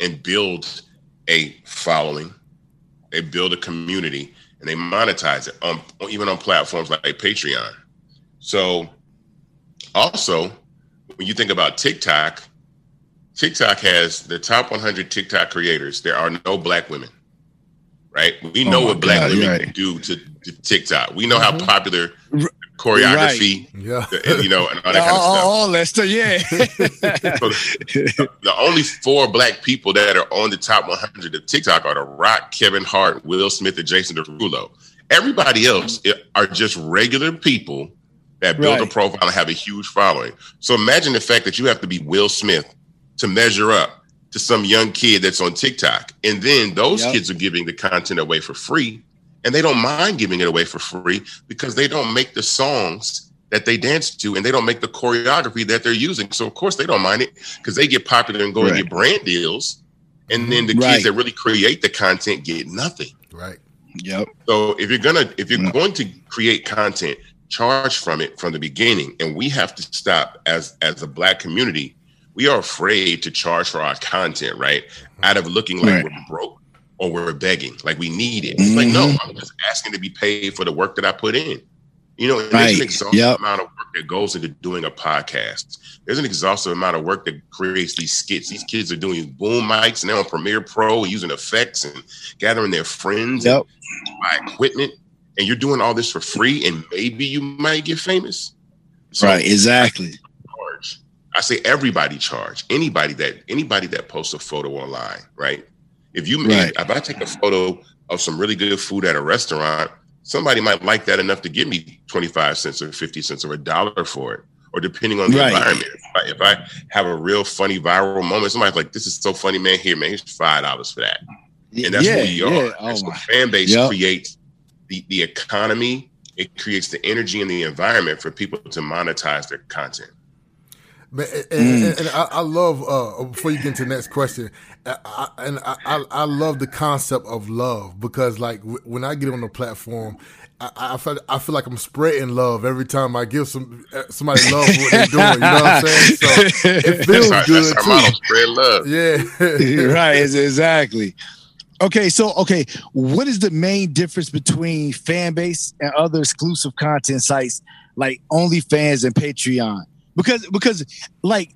and build a following, they build a community, and they monetize it on even on platforms like Patreon. So, also, when you think about TikTok, TikTok has the top 100 TikTok creators. There are no black women, right? We Oh know my what black God, women right. do to, to TikTok. We know how Mhm. popular Choreography, yeah and, you know, and all that kind of oh, stuff. all that stuff. Yeah. So the only four black people that are on the top 100 of TikTok are The Rock, Kevin Hart, Will Smith, and Jason Derulo. Everybody else are just regular people that build a profile and have a huge following. So imagine the fact that you have to be Will Smith to measure up to some young kid that's on TikTok. And then those Yep. kids are giving the content away for free. And they don't mind giving it away for free because they don't make the songs that they dance to and they don't make the choreography that they're using. So of course they don't mind it because they get popular and go and get brand deals. And then the Right. kids that really create the content get nothing. right yep. So if you're gonna if you're Mm. going to create content, charge from it from the beginning. And we have to stop as as a black community. We are afraid to charge for our content, right? Out of looking like Right. we're broke or we're begging, like we need it. It's like no, Mhm. I'm just asking to be paid for the work that I put in. You know, and Right. there's an exhaustive Yep. amount of work that goes into doing a podcast. There's an exhaustive amount of work that creates these skits. These kids are doing boom mics and they're on Premiere Pro using effects and gathering their friends and Yep. buy equipment and you're doing all this for free and maybe you might get famous. So right. Exactly. I say everybody charge. Anybody that anybody that posts a photo online, right? If you Right. if I take a photo of some really good food at a restaurant, somebody might like that enough to give me 25 cents or 50 cents or a dollar for it. Or depending on the Right. environment. If I, if I have a real funny viral moment, somebody's like, this is so funny, man. Here, man, here's five dollars for that. And that's yeah. we yeah. are. Oh And so Fanbase Yep. creates the, the economy, it creates the energy and the environment for people to monetize their content. Man, and, and, Mm. and I, I love uh, before you get into the next question, I, I, and I, I I love the concept of love because like w- when I get on the platform, I, I feel I feel like I'm spreading love every time I give some uh, somebody love for what they're doing. You know what I'm saying? So it feels That's our, good that's our model, too. spread love. Yeah, right. it's- Exactly. Okay, so okay, what is the main difference between Fanbase and other exclusive content sites like OnlyFans and Patreon? Because because like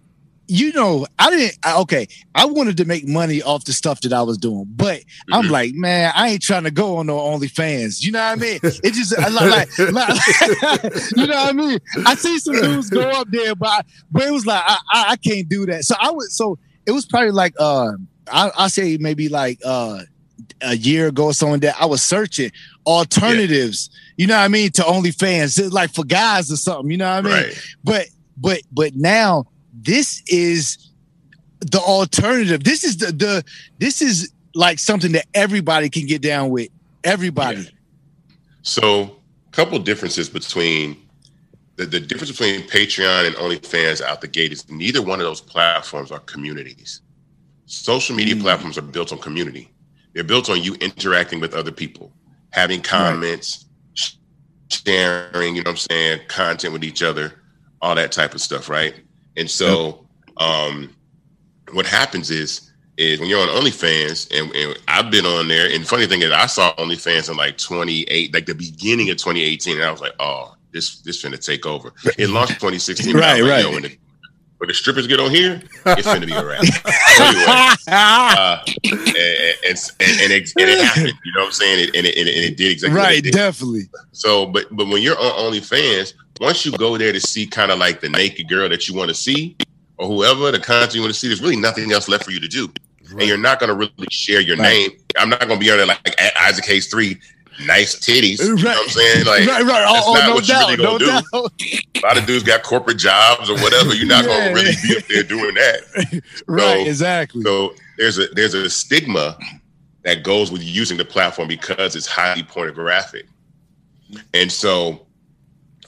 you know, I didn't. I, okay, I wanted to make money off the stuff that I was doing, but mm-hmm. I'm like, man, I ain't trying to go on no OnlyFans. You know what I mean? It just like, like, like you know what I mean. I see some dudes go up there, but but it was like I, I, I can't do that. So I would. So it was probably like uh, I I say maybe like uh a year ago or something that I was searching alternatives. Yeah. You know what I mean to OnlyFans, like for guys or something. You know what I mean? Right. But but but now this is the alternative. This is the the this is like something that everybody can get down with. Everybody. Yeah. So, a couple differences between the, the difference between Patreon and OnlyFans out the gate is neither one of those platforms are communities. Social media mm. platforms are built on community. They're built on you interacting with other people, having comments, right. sharing, you know what I'm saying, content with each other, all that type of stuff, right? And so, um, what happens is is when you're on OnlyFans, and, and, I've been on there. And funny thing is, I saw OnlyFans in like 28, like the beginning of 2018, and I was like, oh, this this finna take over. It launched 2016, right? Like, right. when, the, when the strippers get on here, it's finna be a wrap. anyway, uh, and, and, and, it, and, it, happened. You know what I'm saying? and, it, and, it, did exactly right. Definitely. So, but but when you're on OnlyFans, once you go there to see kind of like the naked girl that you want to see, or whoever the content you want to see, there's really nothing else left for you to do. Right. And you're not going to really share your right. name. I'm not going to be on there like Isaac Hayes three, nice titties. You right. know what I'm saying? Like, right, right. Oh, that's oh, not no what doubt, you really gonna no do. Doubt. A lot of dudes got corporate jobs or whatever. You're not yeah. gonna really be up there doing that. right, so, exactly. So there's a there's a stigma that goes with using the platform because it's highly pornographic. And so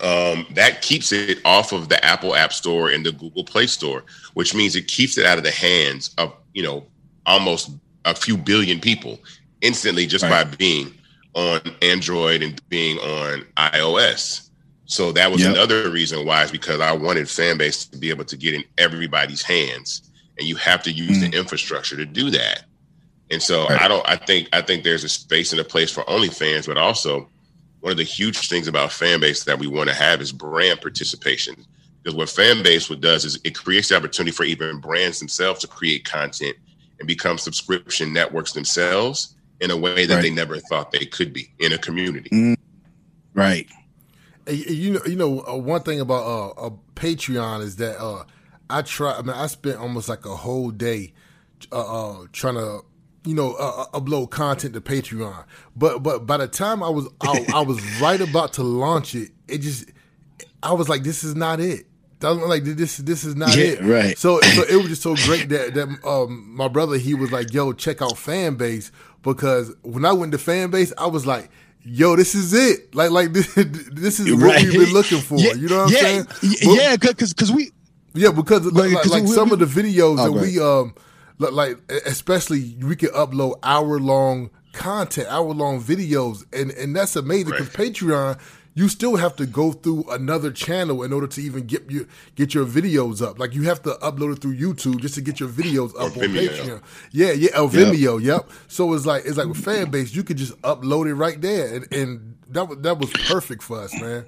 um, that keeps it off of the Apple App Store and the Google Play Store, which means it keeps it out of the hands of you know almost a few billion people instantly just right. by being on Android and being on iOS. So that was yep. another reason why is because I wanted Fanbase to be able to get in everybody's hands, and you have to use mm. the infrastructure to do that. And so right. I don't. I think I think there's a space and a place for OnlyFans, but also one of the huge things about Fanbase that we want to have is brand participation. Because what Fanbase what does is it creates the opportunity for even brands themselves to create content and become subscription networks themselves in a way that right. they never thought they could be in a community. Mm. Right. You know, you know, uh, one thing about uh, a Patreon is that uh, I try. I mean, I spent almost like a whole day uh, uh trying to you know, uh, uh, upload content to Patreon. But but by the time I was I, I, was right about to launch it, it just I was like, this is not it. Like this this is not yeah, it. Right. So so it was just so great that that um my brother he was like, yo, check out Fanbase because when I went to Fanbase, I was like. Yo, this is it. Like, like this, this is right. what we've been looking for. Yeah, you know what I'm saying? Yeah, because because we yeah because like, like, like some of the videos oh, that we um like especially we can upload hour long content, hour long videos, and and that's amazing because right. Patreon you still have to go through another channel in order to even get your get your videos up. Like you have to upload it through YouTube just to get your videos up or on. Patreon. Yeah, yeah, oh, Vimeo. Yep. yep. So it's like it's like with Fanbase, you could just upload it right there, and, and that was that was perfect for us, man.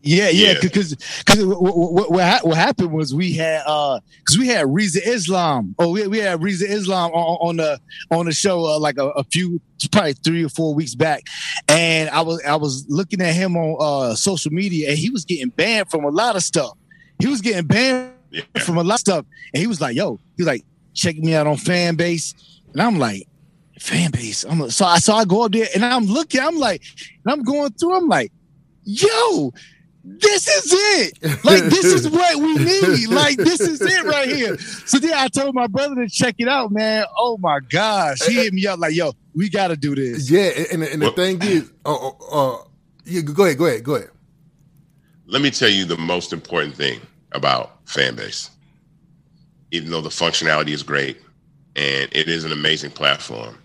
Yeah, yeah, because because what, what, what happened was we had uh because we had Rizza Islam. Oh, we, we had Rizza Islam on, on the on the show uh, like a, a, few probably three or four weeks back, and I was I was looking at him on uh social media, and he was getting banned from a lot of stuff. He was getting banned yeah. from a lot of stuff, and he was like, "Yo," he was like, "Checking me out on Fanbase," and I'm like, "Fanbase." I'm like, so I so I go up there, and I'm looking, I'm like, and I'm going through, I'm like yo, this is it. Like, this is what we need. Like, this is it right here. So then I told my brother to check it out, man. Oh my gosh. He hit me up like, yo, we got to do this. Yeah. And, and the thing is, uh, uh, uh, yeah, go ahead, go ahead, go ahead. Let me tell you the most important thing about Fanbase. Even though the functionality is great and it is an amazing platform,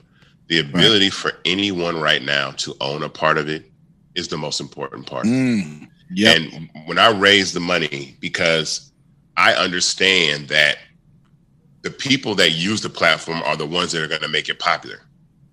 the ability right. for anyone right now to own a part of it is the most important part. Mm, yep. And when I raise the money, because I understand that the people that use the platform are the ones that are going to make it popular.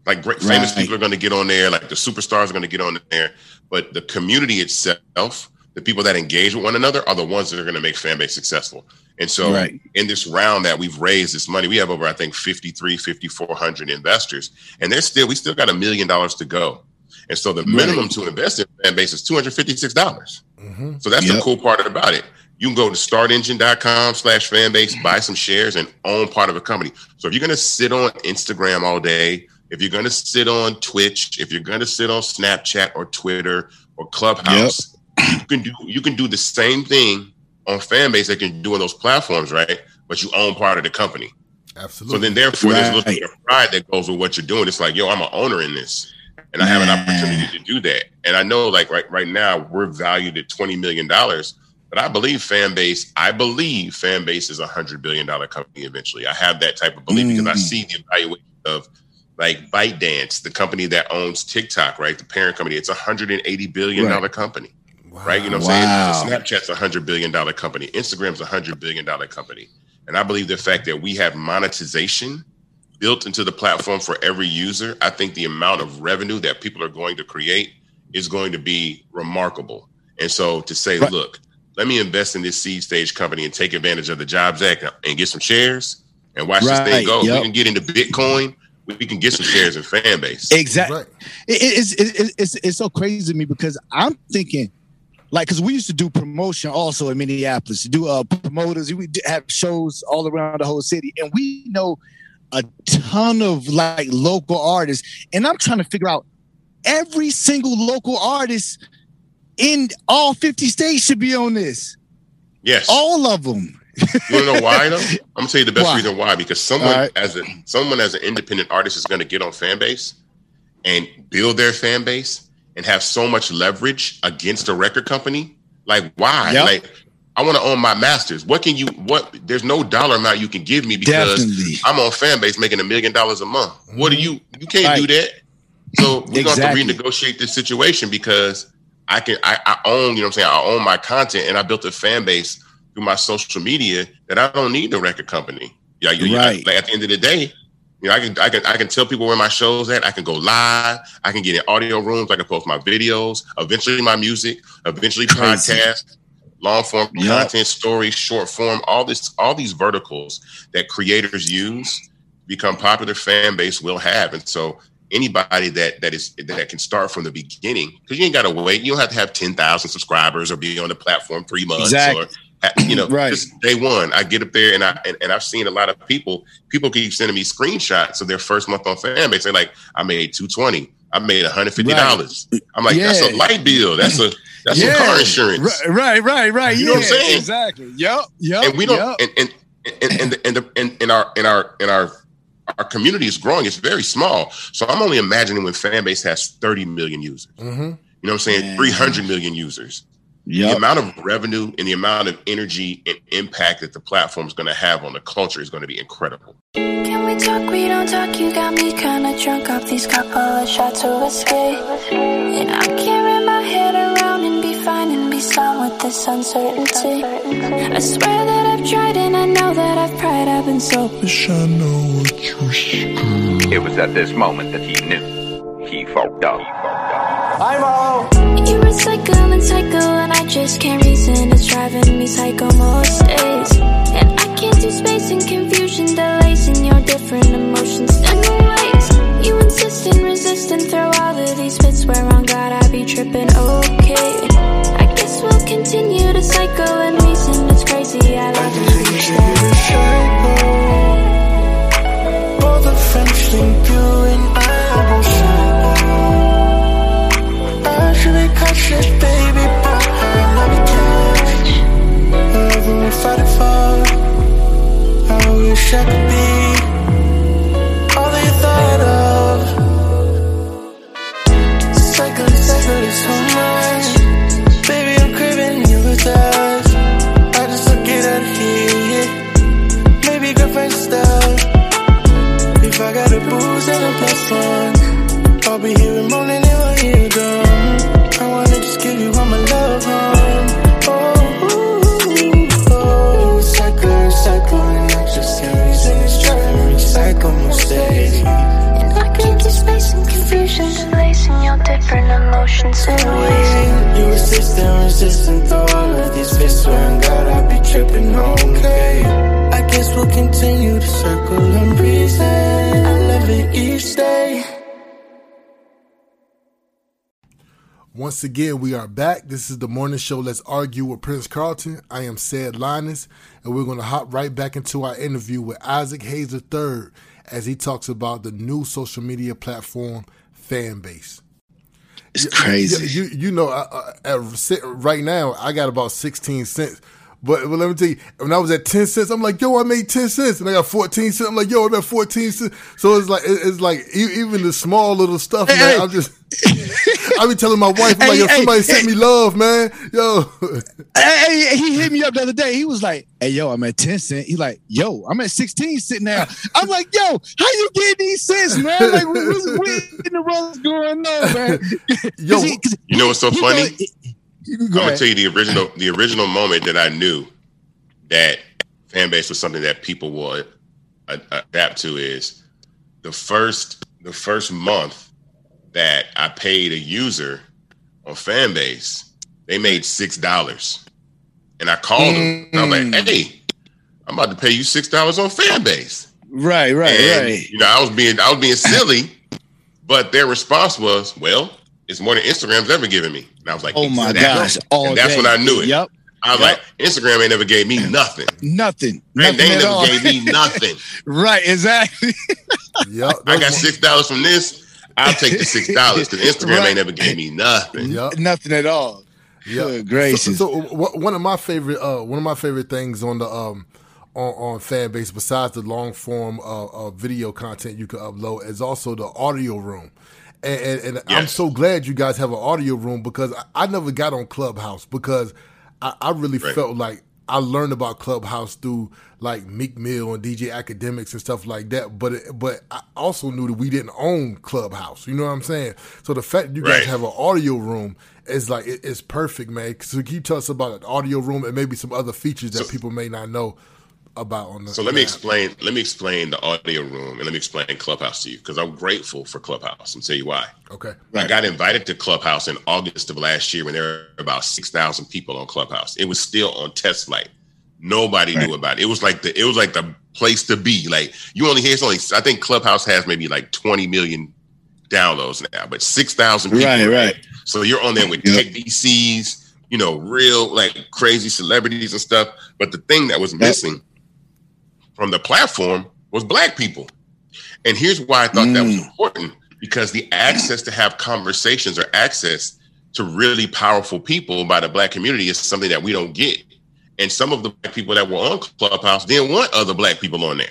Like great, famous right. people are going to get on there, like the superstars are going to get on there, but the community itself the people that engage with one another are the ones that are going to make Fanbase successful. And so Right. in this round that we've raised this money, we have over, I think, 53, 5,400 investors. And there's still, we still got a million dollars to go. And so the minimum to invest in Fanbase is $256. Mm-hmm. So that's the cool part about it. You can go to startengine.com slash fanbase, buy some shares, and own part of a company. So if you're going to sit on Instagram all day, if you're going to sit on Twitch, if you're going to sit on Snapchat or Twitter or Clubhouse, you can do you can do the same thing on fanbase that you can do on those platforms, right? But you own part of the company. Absolutely. So then, therefore, there's a little bit of pride that goes with what you're doing. It's like, yo, I'm an owner in this, and I have an opportunity to do that. And I know, like right right now, we're valued at twenty million dollars. But I believe Fanbase. I believe Fanbase is a hundred billion dollar company eventually. I have that type of belief because I Mm. see the evaluation of like ByteDance, the company that owns TikTok, right? The parent company. It's a hundred and eighty billion dollar company right? You know what Wow. I'm saying? Snapchat's a hundred billion dollar company. Instagram's a hundred billion dollar company. And I believe the fact that we have monetization built into the platform for every user, I think the amount of revenue that people are going to create is going to be remarkable. And so to say, Right. look, let me invest in this seed stage company and take advantage of the Jobs Act and get some shares and watch this thing go. yep. We can get into Bitcoin. We can get some shares in Fanbase. Exactly. Right. It, it- it's, it, it- it's it's so crazy to me because I'm thinking, like, because we used to do promotion also in Minneapolis, do uh promoters, we have shows all around the whole city, and we know a ton of like local artists, and I'm trying to figure out every single local artist in all 50 states should be on this, Yes. all of them. You want to know why though? I'm gonna tell you the best Why? reason why. Because someone right. as a someone as an independent artist is going to get on Fanbase and build their fan base and have so much leverage against a record company. Like why? Yep. Like I want to own my masters. What can you? What? There's no dollar amount you can give me because Definitely. I'm on Fanbase making a million dollars a month. What do you? You can't Right. do that. So we're Exactly. going to renegotiate this situation because I can. I, I own. You know what I'm saying? I own my content and I built a fan base through my social media that I don't need the record company. Yeah, yeah, yeah. Right. Like at the end of the day, you know, I can I can I can tell people where my show's at. I can go live. I can get in audio rooms. I can post my videos. Eventually, my music. Eventually, Crazy. podcast, long form Yep. content, stories, short form. All this, all these verticals that creators use become popular. Fanbase will have, and so anybody that that is that can start from the beginning because you ain't got to wait. You don't have to have ten thousand subscribers or be on the platform three months Exactly. or you know Right. just day one. I get up there and I and, and I've seen a lot of people. People keep sending me screenshots of their first month on Fanbase. They're like, I made two twenty. I made one hundred fifty dollars. I'm like, that's a light bill. That's a that's some car insurance. Right, right, right, right. You yeah, know what I'm saying? Exactly. Yep. Yep. and we don't Yep. and and and and, the, and, the, and in our in our in our our community is growing it's very small so i'm only imagining when Fanbase has 30 million users Mm-hmm. you know what i'm saying Man. 300 million users the amount of revenue and the amount of energy and impact that the platform is going to have on the culture is going to be incredible Can we talk? We don't talk. You got me kinda drunk off these couple of shots of whiskey. And I can't wrap my head around and be fine and be sound with this uncertainty. I swear that I've tried and I know that I've tried. I've been so It was at this moment that he knew he fucked up. Hi, Mo. You recycle and cycle, and I just can't reason. It's driving me psycho most days. And I can't do space and confusion, delays in your different emotions and ways. You insist and resist and throw all of these fits where on God I be tripping. Okay, I guess we'll continue to cycle and reason. It's crazy, I love it. you the French you and I. I should be cautious, baby, but I love you cash. Whatever we're fighting for, I wish I could be and one, I'll be here in morning and while you're. I wanna just give you all my love, hon. Oh, ooh, oh, cycling, cycling, I just can't reason it's driving me psycho most days. And I can't space and confusion, in your different emotions and ways. you resist and resist and throw all of these fists. Swearing God, I be tripping, okay. I guess we'll continue to circle and breeze. I it each day. Once again, we are back. This is the morning show. Let's argue with Prince Carlton. I am Said Linus, and we're going to hop right back into our interview with Isaac Hayes III as he talks about the new social media platform, Fanbase. It's crazy. You, you, you know, at, sit- right now, I got about 16 cents. But, but let me tell you, when I was at 10 cents, I'm like, yo, I made 10 cents. And I got 14 cents. I'm like, yo, I'm at 14 cents. So it's like, it's like, e- even the small little stuff, man, Hey, hey. I'm just, I be telling my wife, I'm like, Hey, yo, hey, somebody sent me love, man. Yo. Hey, hey, he hit me up the other day. He was like, "Hey, yo, I'm at ten cents. He's like, "Yo, I'm at sixteen sitting now." I'm like, "Yo, how you get these cents, man? Like, what, what's, what in the world's going on, man?" yo, he- You know what's so funny? go- you can I'm gonna tell you the original the original moment that I knew that Fanbase was something that people would adapt to is the first the first month that I paid a user on Fanbase, they made six dollars. And I called them and I was Mm. like, hey, I'm about to pay you six dollars on Fanbase. Right, right, and, right. You know, I was being I was being silly, but their response was, "Well, it's more than Instagram's ever given me." And I was like, Oh my "Exactly." gosh! All and that's day. when I knew it. Yep, I was Yep. like, Instagram ain't never gave me nothing. nothing, Right? nothing They ain't never all. gave me nothing. right, exactly. Yep. I got six dollars from this. I'll take the six dollars because Instagram Right. ain't never gave me nothing. Yep. nothing at all. Yeah. Good gracious. So, so wh- one of my favorite, uh, one of my favorite things on the um, on, on Fanbase, besides the long form uh, uh, video content you can upload, is also the audio room. And, and, and I'm so glad you guys have an audio room because I, I never got on Clubhouse because I, I really Right. felt like I learned about Clubhouse through like Meek Mill and DJ Akademiks and stuff like that. But it, but I also knew that we didn't own Clubhouse. You know what I'm saying? So the fact that you guys have an audio room is like it, it's perfect, man. So can you tell us about an audio room and maybe some other features that So- people may not know about on the So let me explain. Let me explain the audio room and let me explain Clubhouse to you because I'm grateful for Clubhouse and tell you why. Okay. I got invited to Clubhouse in August of last year when there were about six thousand people on Clubhouse. It was still on TestFlight. Nobody knew about it. It was like the it was like the place to be. Like you only hear it's only I think Clubhouse has maybe like twenty million downloads now, but six thousand people. Right, right. So you're on there with Yep. tech VCs, you know, real like crazy celebrities and stuff. But the thing that was missing from the platform was black people. And here's why I thought that was Mm. important because the access to have conversations or access to really powerful people by the black community is something that we don't get. And some of the black people that were on Clubhouse didn't want other black people on there.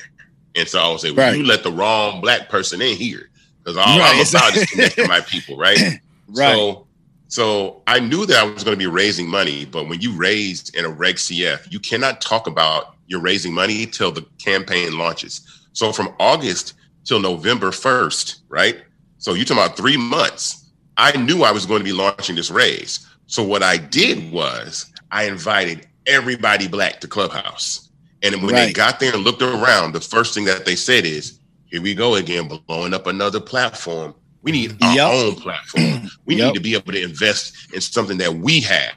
And so I would say, well, Right. you let the wrong black person in here because all Right, I'm about is connecting my people, right? Right. So, so I knew that I was going to be raising money, but when you raise in a Reg CF, you cannot talk about your raising money till the campaign launches. So from August till November 1st, right? So you're talking about three months. I knew I was going to be launching this raise. So what I did was I invited everybody black to Clubhouse. And when they got there and looked around, the first thing that they said is, here we go again, blowing up another platform. We need our Yep. own platform. We Yep. need to be able to invest in something that we have.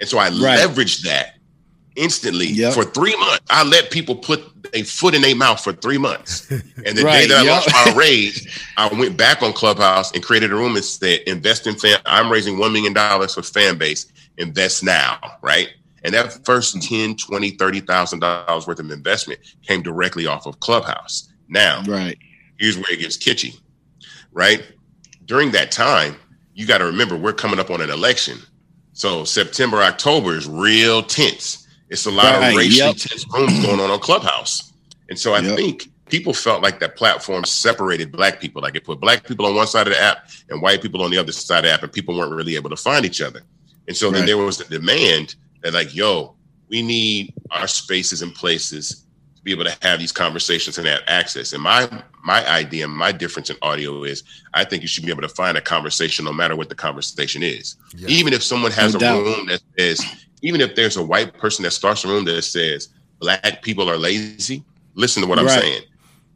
And so I Right. leveraged that instantly Yep. for three months. I let people put a foot in their mouth for three months. And the day Right, that I yep. launched my raise, I went back on Clubhouse and created a room and said, invest in fan. I'm raising $1 million for Fanbase. Invest now, right? And that first 10, 20, $30,000 worth of investment came directly off of Clubhouse. Now, Right. here's where it gets kitschy, right? During that time, you got to remember we're coming up on an election. So September, October is real tense. It's a lot Right, of racially yep. tense rooms going on on Clubhouse. And so I Yep. think people felt like that platform separated black people. Like it put black people on one side of the app and white people on the other side of the app, and people weren't really able to find each other. And so then there was a demand that, like, yo, we need our spaces and places to be able to have these conversations and have access. And my my idea, and my difference in audio is I think you should be able to find a conversation no matter what the conversation is. Yeah. Even if someone has No a doubt. room that says, even if there's a white person that starts a room that says black people are lazy, listen to what I'm Right. saying.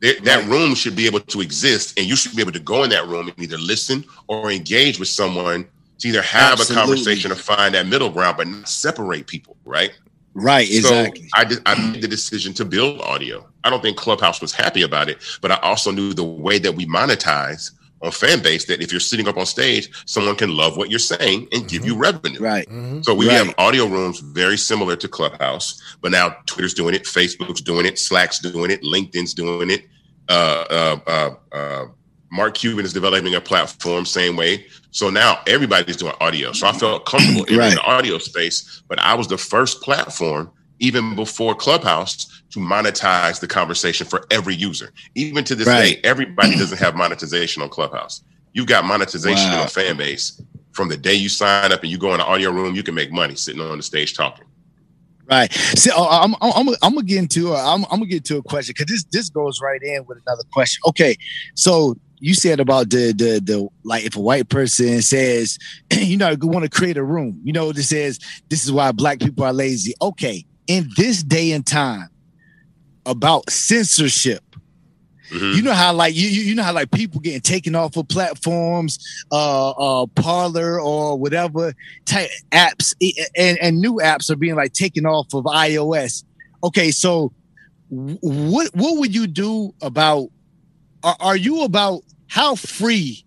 There, that Right. room should be able to exist, and you should be able to go in that room and either listen or engage with someone to either have Absolutely. a conversation or find that middle ground, but not separate people, right? Right, exactly. I did, I made the decision to build audio. I don't think Clubhouse was happy about it, but I also knew the way that we monetize on Fanbase that if you're sitting up on stage, someone can love what you're saying and give you revenue. right. So we Right. have audio rooms very similar to Clubhouse, but now Twitter's doing it, Facebook's doing it, Slack's doing it, LinkedIn's doing it. Uh, uh, uh, uh, Mark Cuban is developing a platform same way. So now everybody's doing audio. So I felt comfortable in the audio space, but I was the first platform even before Clubhouse to monetize the conversation for every user. Even to this Right. day, everybody doesn't have monetization on Clubhouse. You've got monetization Wow. on Fanbase from the day you sign up and you go in the audio room, you can make money sitting on the stage talking. Right. So uh, I'm I'm I'm, gonna get into a, I'm I'm gonna get to a question because this this goes right in with another question. Okay, so you said about the the the like if a white person says you know you want to create a room, you know, that says this is why black people are lazy. Okay, in this day and time, about censorship. Mhm. You know how like you you you know how like people getting taken off of platforms, uh, uh, Parler or whatever type apps, and and new apps are being like taken off of iOS. Okay, so what what would you do about? Are, are you about how free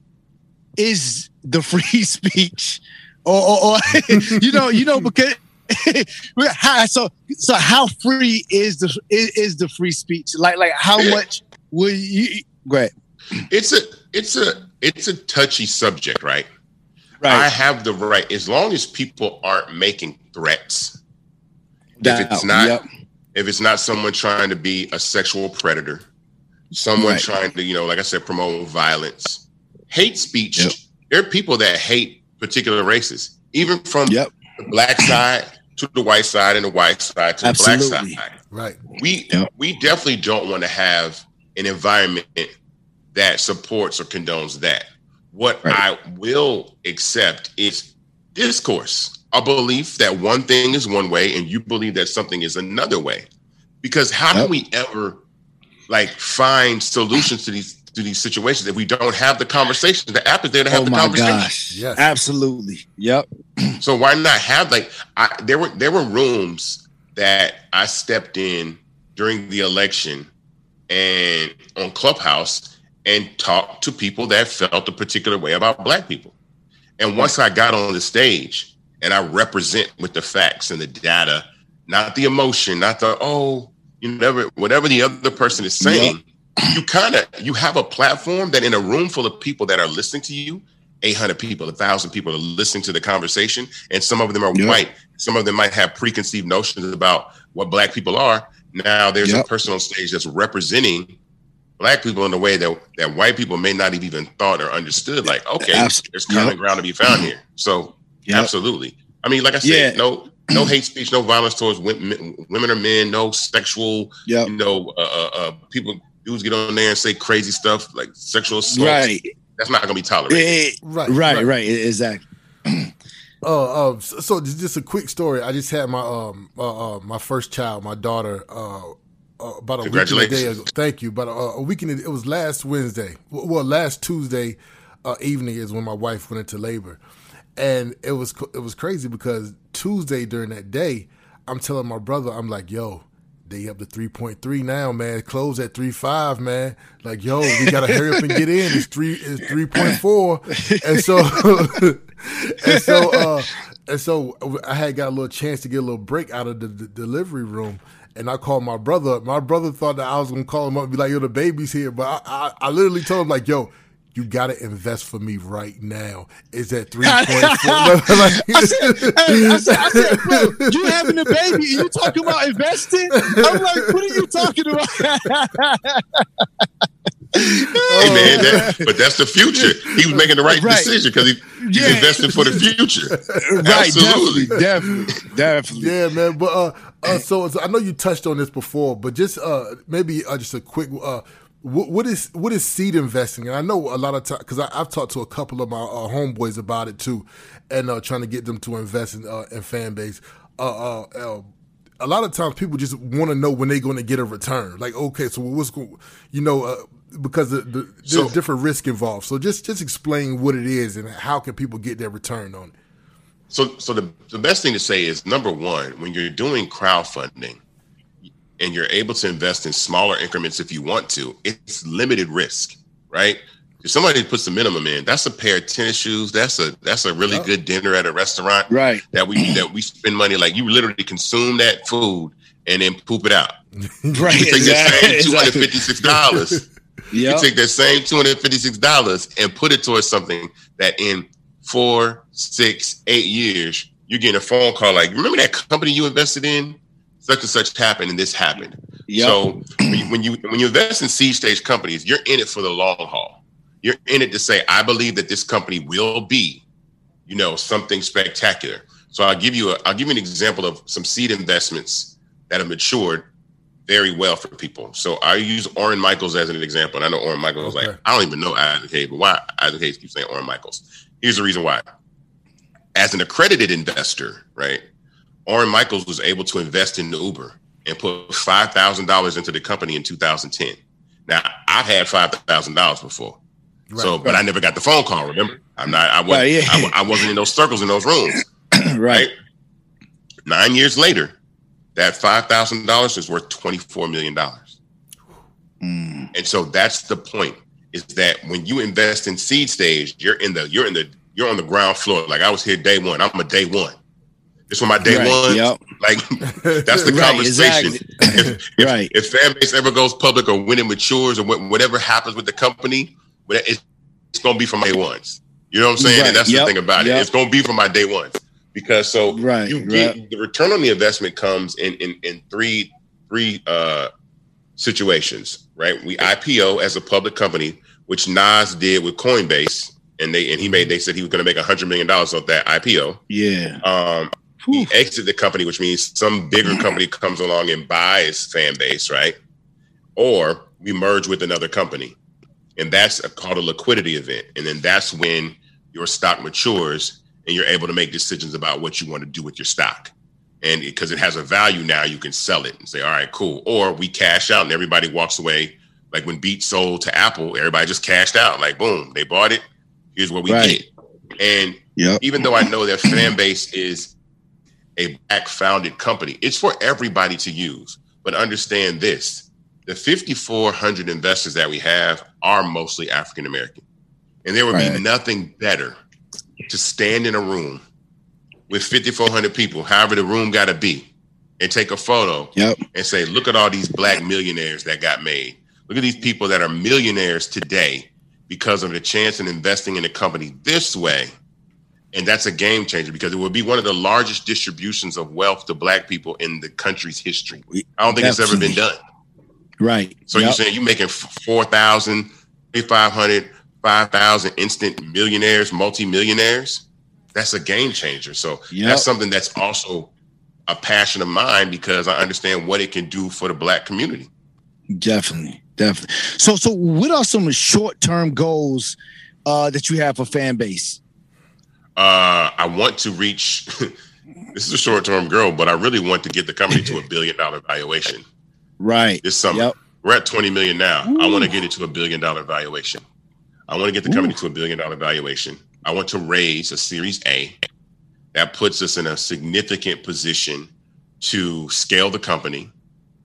is the free speech, or, or, or you know you know because. how, so so how free is the is, is the free speech like like how much will you go ahead It's a it's a it's a touchy subject, right? Right. I have the right as long as people aren't making threats. if it's not Yep. if it's not someone trying to be a sexual predator, someone Right. trying to, you know, like I said, promote violence, hate speech. Yep. There are people that hate particular races, even from Yep. the black side to the white side and the white side to the black side. Right. We Yep. we definitely don't want to have an environment that supports or condones that. What Right. I will accept is discourse, a belief that one thing is one way and you believe that something is another way. Because how Yep. can we ever like find solutions to these to these situations if we don't have the conversation? The app is there to have oh the my conversation. gosh Yes. absolutely yep So why not have like I there were there were rooms that I stepped in during the election and on Clubhouse and talked to people that felt a particular way about black people. And once I got on the stage and I represent with the facts and the data, not the emotion, not the oh, you never whatever the other person is saying, you kind of you have a platform that in a room full of people that are listening to you 800 people, 1,000 people are listening to the conversation, and some of them are Yep. white. Some of them might have preconceived notions about what Black people are. Now there's Yep. a person on stage that's representing Black people in a way that, that white people may not have even thought or understood. Like, okay, there's common Yep. ground to be found here. So, absolutely. I mean, like I said, Yeah. no no hate speech, no violence towards women, women or men, no sexual, Yep. you know, uh, uh, uh, people, dudes get on there and say crazy stuff like sexual assault. right That's not going to be tolerated. Eh, Right. right right exactly Uh, uh, so, so just, just a quick story. I just had my um uh, uh my first child, my daughter. Uh, uh about a week and a day Congratulations. ago. Thank you. But uh, a week and a- it was last Wednesday. Well, well, last Tuesday uh, evening is when my wife went into labor, and it was it was crazy because Tuesday during that day, I'm telling my brother, I'm like, yo. They up to three point three now, man. Close at three five, man. Like, yo, we gotta hurry up and get in. It's three, it's three point four, and so, and so, uh, and so, I had got a little chance to get a little break out of the, the delivery room, and I called my brother. up. My brother thought that I was gonna call him up and be like, "Yo, the baby's here," but I, I, I literally told him like, "Yo." You gotta invest for me right now. Is that three point four? I said, hey, I said, I said, bro, you having a baby and you talking about investing? I'm like, what are you talking about? Hey man, that, but that's the future. He was making the right, Right. decision because he, he's Yeah. investing for the future. right, Absolutely. definitely, definitely, definitely. Yeah, man. But uh, uh so, so I know you touched on this before, but just uh, maybe uh, just a quick uh, what, what is what is seed investing? And I know a lot of times because I've talked to a couple of my uh, homeboys about it too, and uh, trying to get them to invest in uh, in Fanbase. Uh, uh, uh, a lot of times people just want to know when they're going to get a return. Like, okay, so what's going, you know, uh, because the, the, there's So- different risk involved. So just just explain what it is and how can people get their return on it. So, so the, the best thing to say is number one, when you're doing crowdfunding and you're able to invest in smaller increments if you want to, it's limited risk, right? If somebody puts the minimum in, that's a pair of tennis shoes. That's a that's a really good dinner at a restaurant Right. that we that we spend money like you literally consume that food and then poop it out. Right. You take that same two hundred Exactly. fifty six dollars. Yep. You take that same two hundred fifty six dollars and put it towards something that in four, six, eight years you're getting a phone call like, remember that company you invested in? Such and such happened, and this happened. Yep. So when you, when you when you invest in seed stage companies, you're in it for the long haul. You're in it to say, I believe that this company will be, you know, something spectacular. So I'll give you a I'll give you an example of some seed investments that have matured very well for people. So I use Orrin Michaels as an example. And I know Orrin Michaels Okay. like, I don't even know Isaac Hayes, but why Isaac Hayes keeps saying Orrin Michaels? Here's the reason why. As an accredited investor, right? Orrin Michaels was able to invest in Uber and put five thousand dollars into the company in 2010. Now I've had five thousand dollars before, so but I never got the phone call. Remember, I'm not. I wasn't. Right, yeah. I, I wasn't in those circles in those rooms. right. Right. Nine years later, that five thousand dollars is worth twenty four million dollars. Mm. And so that's the point: is that when you invest in seed stage, you're in the you're in the you're on the ground floor. Like I was here day one. I'm a day one. This was my day Right, one. yep. Like that's the Right, conversation. exactly. If, if, Right. if Fanbase ever goes public or when it matures or wh- whatever happens with the company, it's, it's going to be from my day ones. You know what I'm saying? Right, And that's yep, the thing about yep. it. It's going to be from my day ones because so Right, you get right. the return on the investment comes in in in three three uh situations, right? We IPO as a public company, which Nas did with Coinbase, and they and he made they said he was going to make a hundred million dollars off that IPO. Yeah. Um, we exit the company, which means some bigger company comes along and buys Fanbase, right? Or we merge with another company, and that's a, called a liquidity event. And then that's when your stock matures and you're able to make decisions about what you want to do with your stock. And because it has a value now, you can sell it and say, all right, cool. Or we cash out and everybody walks away. Like when Beat sold to Apple, everybody just cashed out. Like, boom, they bought it. Here's what we Right. get. And Yep. even though I know that Fanbase is a black founded company, it's for everybody to use. But understand this the 5,400 investors that we have are mostly African American. And there would be nothing better to stand in a room with 5,400 people, however the room got to be, and take a photo Yep. and say, look at all these black millionaires that got made. Look at these people that are millionaires today because of the chance in investing in a company this way. And that's a game changer because it will be one of the largest distributions of wealth to black people in the country's history. I don't think it's ever been done. Right. So you're saying you're making 4,000, 3,500, 5,000 instant millionaires, multimillionaires? That's a game changer. So Yep. that's something that's also a passion of mine because I understand what it can do for the black community. Definitely, definitely. So, so what are some short term goals uh, that you have for Fanbase? Uh, I want to reach. this is a short term goal, but I really want to get the company to a billion dollar valuation Right. this summer. Yep. We're at 20 million now. I want to get it to a billion dollar valuation. I want to get the company to a billion dollar valuation. I want to raise a Series A that puts us in a significant position to scale the company,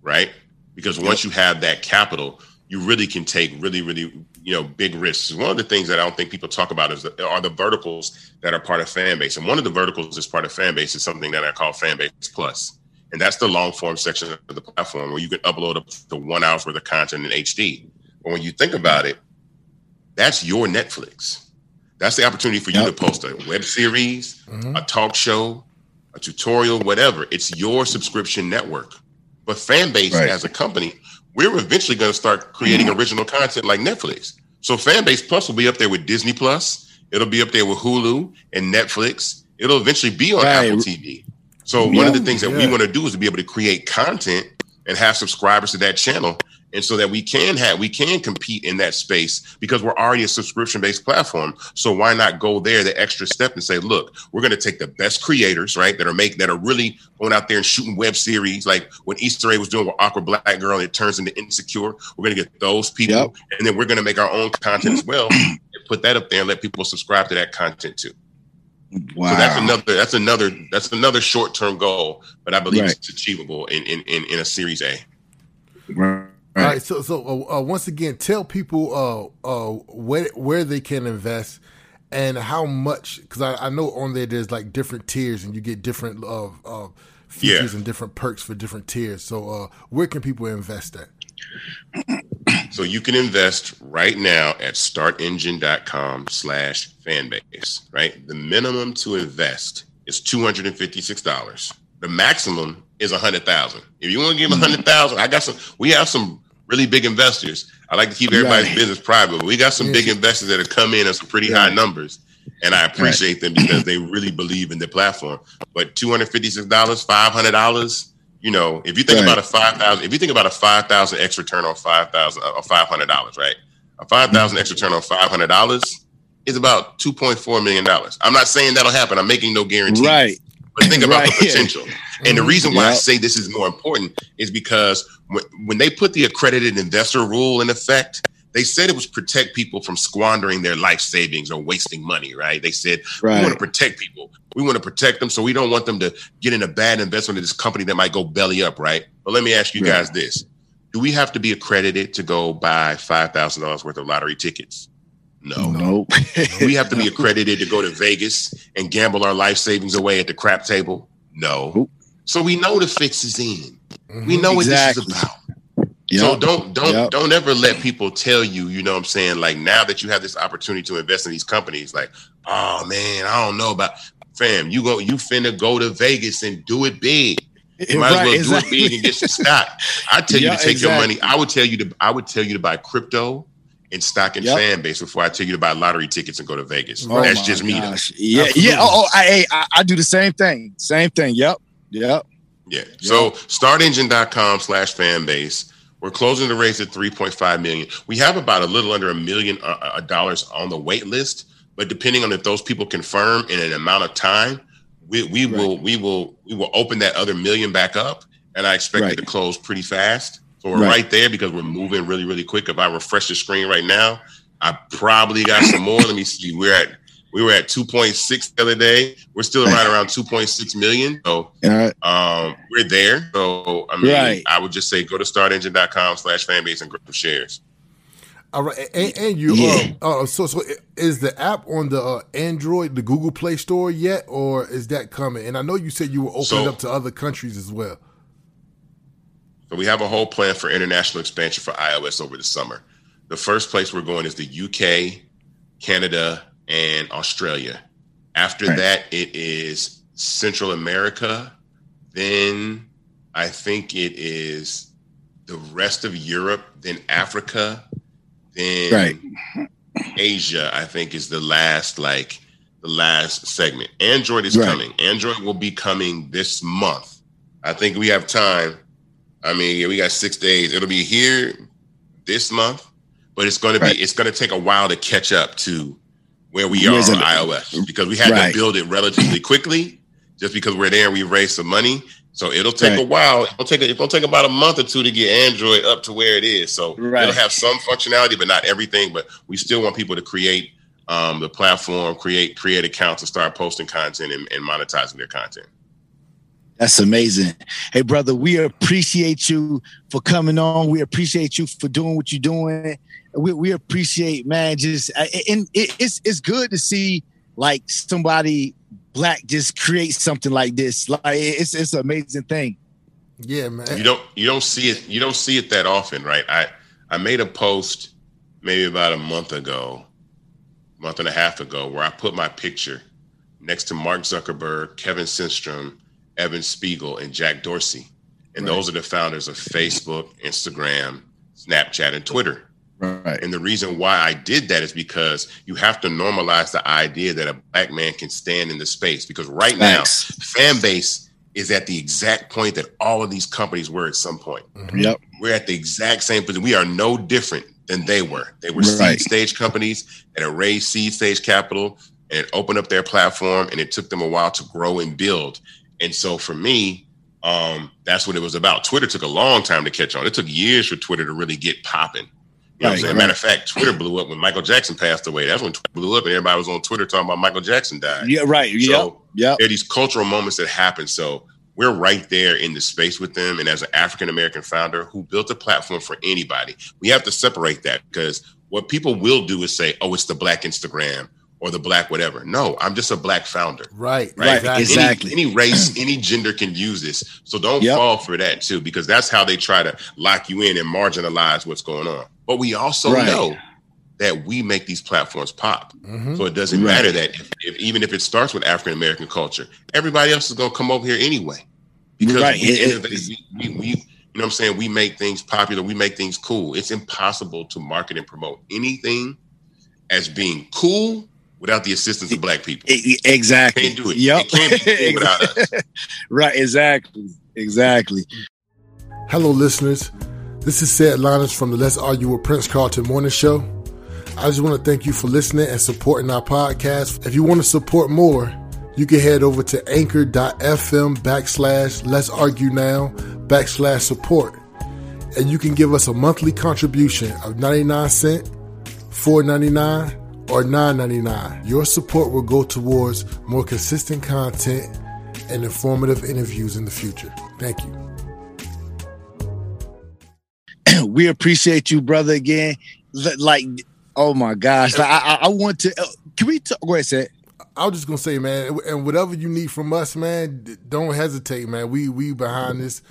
right? Because once you have that capital, you really can take really, really, you know, big risks. One of the things that I don't think people talk about is the, are the verticals that are part of Fanbase. And one of the verticals that's part of Fanbase is something that I call Fanbase. And that's the long form section of the platform where you can upload up to one hour's worth of content in HD. But when you think about it, that's your Netflix. That's the opportunity for you Yep. to post a web series, mm-hmm. a talk show, a tutorial, whatever. It's your subscription network. But Fanbase Right. as a company, we're eventually going to start creating mm-hmm. original content like Netflix. So Fanbase Plus will be up there with Disney Plus. It'll be up there with Hulu and Netflix. It'll eventually be on Right. Apple TV. So one of the things that we want to do is to be able to create content and have subscribers to that channel and so that we can have we can compete in that space because we're already a subscription based platform so why not go there the extra step and say look we're going to take the best creators right that are making that are really going out there and shooting web series like when Issa Rae was doing with awkward black girl and it turns into insecure we're going to get those people Yep. and then we're going to make our own content as well and put that up there and let people subscribe to that content too Wow. so that's another that's another that's another short term goal but i believe Right. it's achievable in, in in in a series a right. All right, so so uh, uh, once again, tell people uh uh where where they can invest and how much because I, I know on there there's like different tiers and you get different uh, uh features Yeah. and different perks for different tiers. So uh where can people invest at? So you can invest right now at startengine.com slash fanbase, right? The minimum to invest is $256. The maximum is a hundred thousand. If you want to give a hundred thousand, I got some, we have some really big investors. I like to keep everybody's Right. business private, but we got some big investors that have come in at some pretty high numbers. And I appreciate them because they really believe in the platform. But $256, $500, you know, if you think Right. about a five thousand, if you think about a five thousand X return on five thousand or five hundred dollars, right? A five thousand X return on five hundred dollars is about two point four million dollars. I'm not saying that'll happen. I'm making no guarantee. Right. But think about the potential. And the reason why I say this is more important is because when, when they put the accredited investor rule in effect, they said it was protect people from squandering their life savings or wasting money, right? They said we want to protect people. We want to protect them so we don't want them to get in a bad investment in this company that might go belly up, right? But let me ask you Right. guys this. Do we have to be accredited to go buy $5,000 worth of lottery tickets? No. Nope. we have to be accredited to go to Vegas and gamble our life savings away at the crap table? No. Nope. So we know the fix is in. Mm-hmm. We know what this is about. Yep. So don't don't Yep. don't ever let people tell you, you know what I'm saying, like now that you have this opportunity to invest in these companies, like, oh man, I don't know about fam, you go you finna go to Vegas and do it big. You might Right, as well do it big and get some stock. I tell you to take your money. I would tell you to I would tell you to buy crypto and stock and Yep. fan base before I tell you to buy lottery tickets and go to Vegas. Oh That's just me. Yeah, Absolutely. yeah. Oh, oh I, I, I do the same thing. Same thing. Yep. Yep. Yeah. So startengine.com slash fan base. We're closing the race at 3.5 million. We have about a little under a million uh, uh, dollars on the wait list, but depending on if those people confirm in an amount of time, we, we will we will we will open that other million back up, and I expect Right. it to close pretty fast. So we're Right. right. there because we're moving really really quick. If I refresh the screen right now, I probably got some more. Let me see. We're at we were at 2.6 the other day. We're still right around 2.6 million. So All right. um, we're there. So I mean, Right. I would just say go to startengine.com slash fanbase and grab some shares. All right, and, and you Yeah. uh, uh so so is the app on the uh, Android, the Google Play Store yet, or is that coming? And I know you said you were opening So- up to other countries as well. So we have a whole plan for international expansion for iOS over the summer. The first place we're going is the UK, Canada, and Australia. After Right. that, it is Central America. Then I think it is the rest of Europe, then Africa, then Right. Asia, I think is the last like the last segment. Android is Right. coming. Android will be coming this month. I think we have time. I mean, we got six days. It'll be here this month, but it's going to Right. be. It's going to take a while to catch up to where we are on iOS because we had Right. to build it relatively quickly, just because we're there we raised some money. So it'll take a while. It'll take. A, it'll take about a month or two to get Android up to where it is. So Right. it'll have some functionality, but not everything. But we still want people to create um, the platform, create create accounts, and start posting content and, and monetizing their content. That's amazing. Hey, brother, we appreciate you for coming on. We appreciate you for doing what you're doing. We, we appreciate, man, just and it's it's good to see like somebody black just create something like this. Like it's it's an amazing thing. Yeah, man. you don't you don't see it you don't see it that often right i i made a post maybe about a month ago month and a half ago where i put my picture next to mark zuckerberg kevin systrom evan spiegel and jack dorsey and those are the founders of facebook instagram snapchat and twitter Right. and the reason why I did that is because you have to normalize the idea that a black man can stand in the space. Because right Facts. now, Fanbase is at the exact point that all of these companies were at some point. Mm-hmm. Yep. We're at the exact same position. We are no different than they were. They were Right. seed stage companies that had raised seed stage capital and opened up their platform, and it took them a while to grow and build. And so for me, um, that's what it was about. Twitter took a long time to catch on. It took years for Twitter to really get popping. You know what I'm Right, saying? right. Matter of fact, Twitter blew up when Michael Jackson passed away. That's when Twitter blew up, and everybody was on Twitter talking about Michael Jackson died. Yeah, right. So Yep. there are these cultural moments that happen. So we're right there in the space with them. And as an African American founder who built a platform for anybody, we have to separate that because what people will do is say, oh, it's the black Instagram or the black whatever. No, I'm just a black founder. Right. Right, Exactly. exactly. Any, any race, any gender can use this. So don't Yep. fall for that too, because that's how they try to lock you in and marginalize what's going on. But we also Right. know that we make these platforms pop. Mhm. So it doesn't Right. matter that if, if even if it starts with African American culture, everybody else is going to come over here anyway. Because Right. we, It- it- we, we, we, you know what I'm saying? We make things popular. We make things cool. It's impossible to market and promote anything as being cool without the assistance of black people. Exactly. Can't do it. Yep. It can't be cool without us. right. Exactly. Exactly. Hello, listeners. This is Seth Linus from the Let's Argue with Prince Carlton Morning Show. I just want to thank you for listening and supporting our podcast. If you want to support more, you can head over to anchor.fm backslash let's argue now backslash support. And you can give us a monthly contribution of 99 cent, 4.99, or 9.99. Your support will go towards more consistent content and informative interviews in the future. Thank you. we appreciate you, brother. Again, like, oh my gosh, Like, I, I, want to. uh, Can we talk? Go ahead, say. I was just gonna say, man, and whatever you need from us, man, don't hesitate, man. We we behind this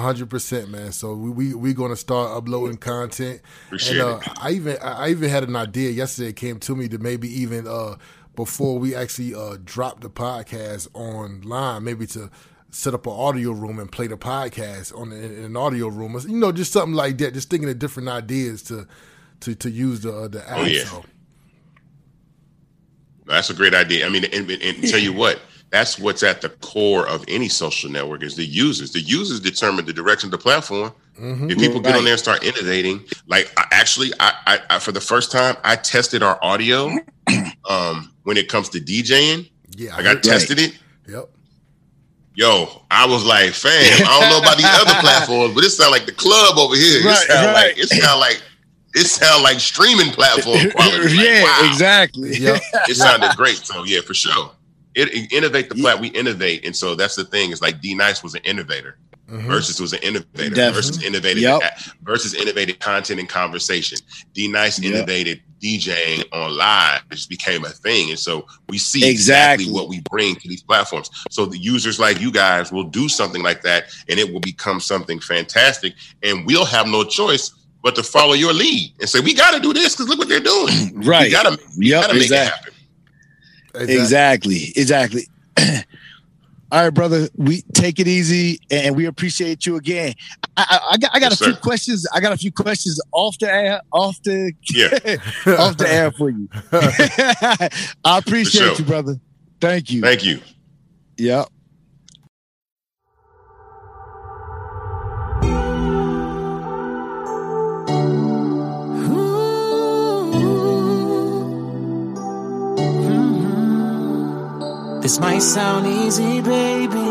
hundred percent, man. So we we we gonna start uploading content. Appreciate and, uh, it. I even I even had an idea yesterday. It came to me to maybe even uh before we actually uh drop the podcast online, maybe to set up an audio room and play the podcast on in, in an audio room, you know, just something like that. Just thinking of different ideas to to to use the uh, the app. Oh, yeah. So, That's a great idea. I mean, and, and tell you what, that's what's at the core of any social network is the users. The users determine the direction of the platform. If people get on there and start innovating, like I, actually, I, I, I for the first time, I tested our audio um, when it comes to DJing. yeah, Like I tested it. Yep. Yo, I was like, fam, I don't know about these other platforms, but it sound like the club over here. Right, it sound like it sound like it sound like streaming platform quality. Like, yeah, wow. exactly. Yep. it sounded great. So yeah, for sure. It, innovate the plat. We innovate, and so that's the thing. Is like D Nice was an innovator. Mhm. Verzuz was an innovator. Definitely. Verzuz innovated. Yep. Verzuz innovated content and conversation. D Nice Yep. innovated DJing on live. It just became a thing, and so we see exactly, Exactly. what we bring to these platforms. So the users like you guys will do something like that, and it will become something fantastic, and we'll have no choice but to follow your lead and say we got to do this because look what they're doing. Right. We got to. Yep, got to make exactly. it happen. Exactly. Exactly. All right, brother. We take it easy, and we appreciate you again. I, I, I got, I got Yes, a few sir. questions. I got a few questions off the air, off the, Yeah. off the air for you. I appreciate sure. you, brother. Thank you. Thank you. Yep. This might sound easy, baby,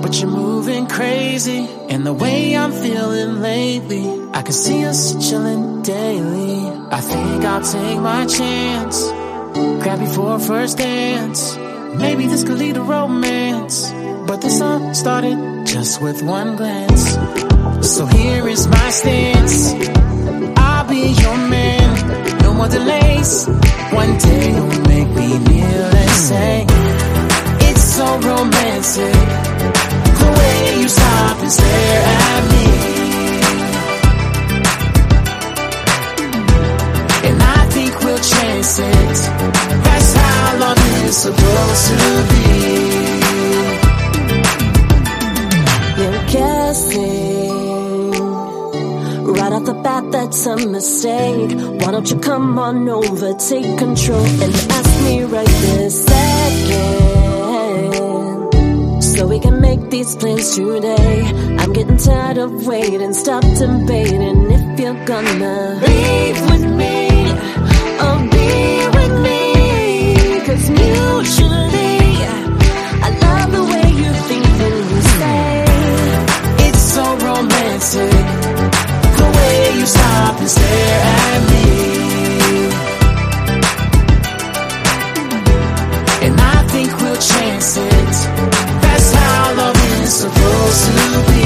but you're moving crazy. And the way I'm feeling lately, I can see us chilling daily. I think I'll take my chance, grab you for a first dance. Maybe this could lead to romance, but this all started just with one glance. So here is my stance. I'll be your man, no more delays. One day you'll make me kneel and say, It's so romantic. The way you stop and stare at me. And I think we'll chance it. That's how love is supposed to be. You're guessing right off the bat that's a mistake. Why don't you come on over, take control, and ask me right this second, we can make these plans today. I'm getting tired of waiting, stop debating if you're gonna leave with me or be with me. Cause mutually, I love the way you think and you say it's so romantic. The way you stop and stare Super.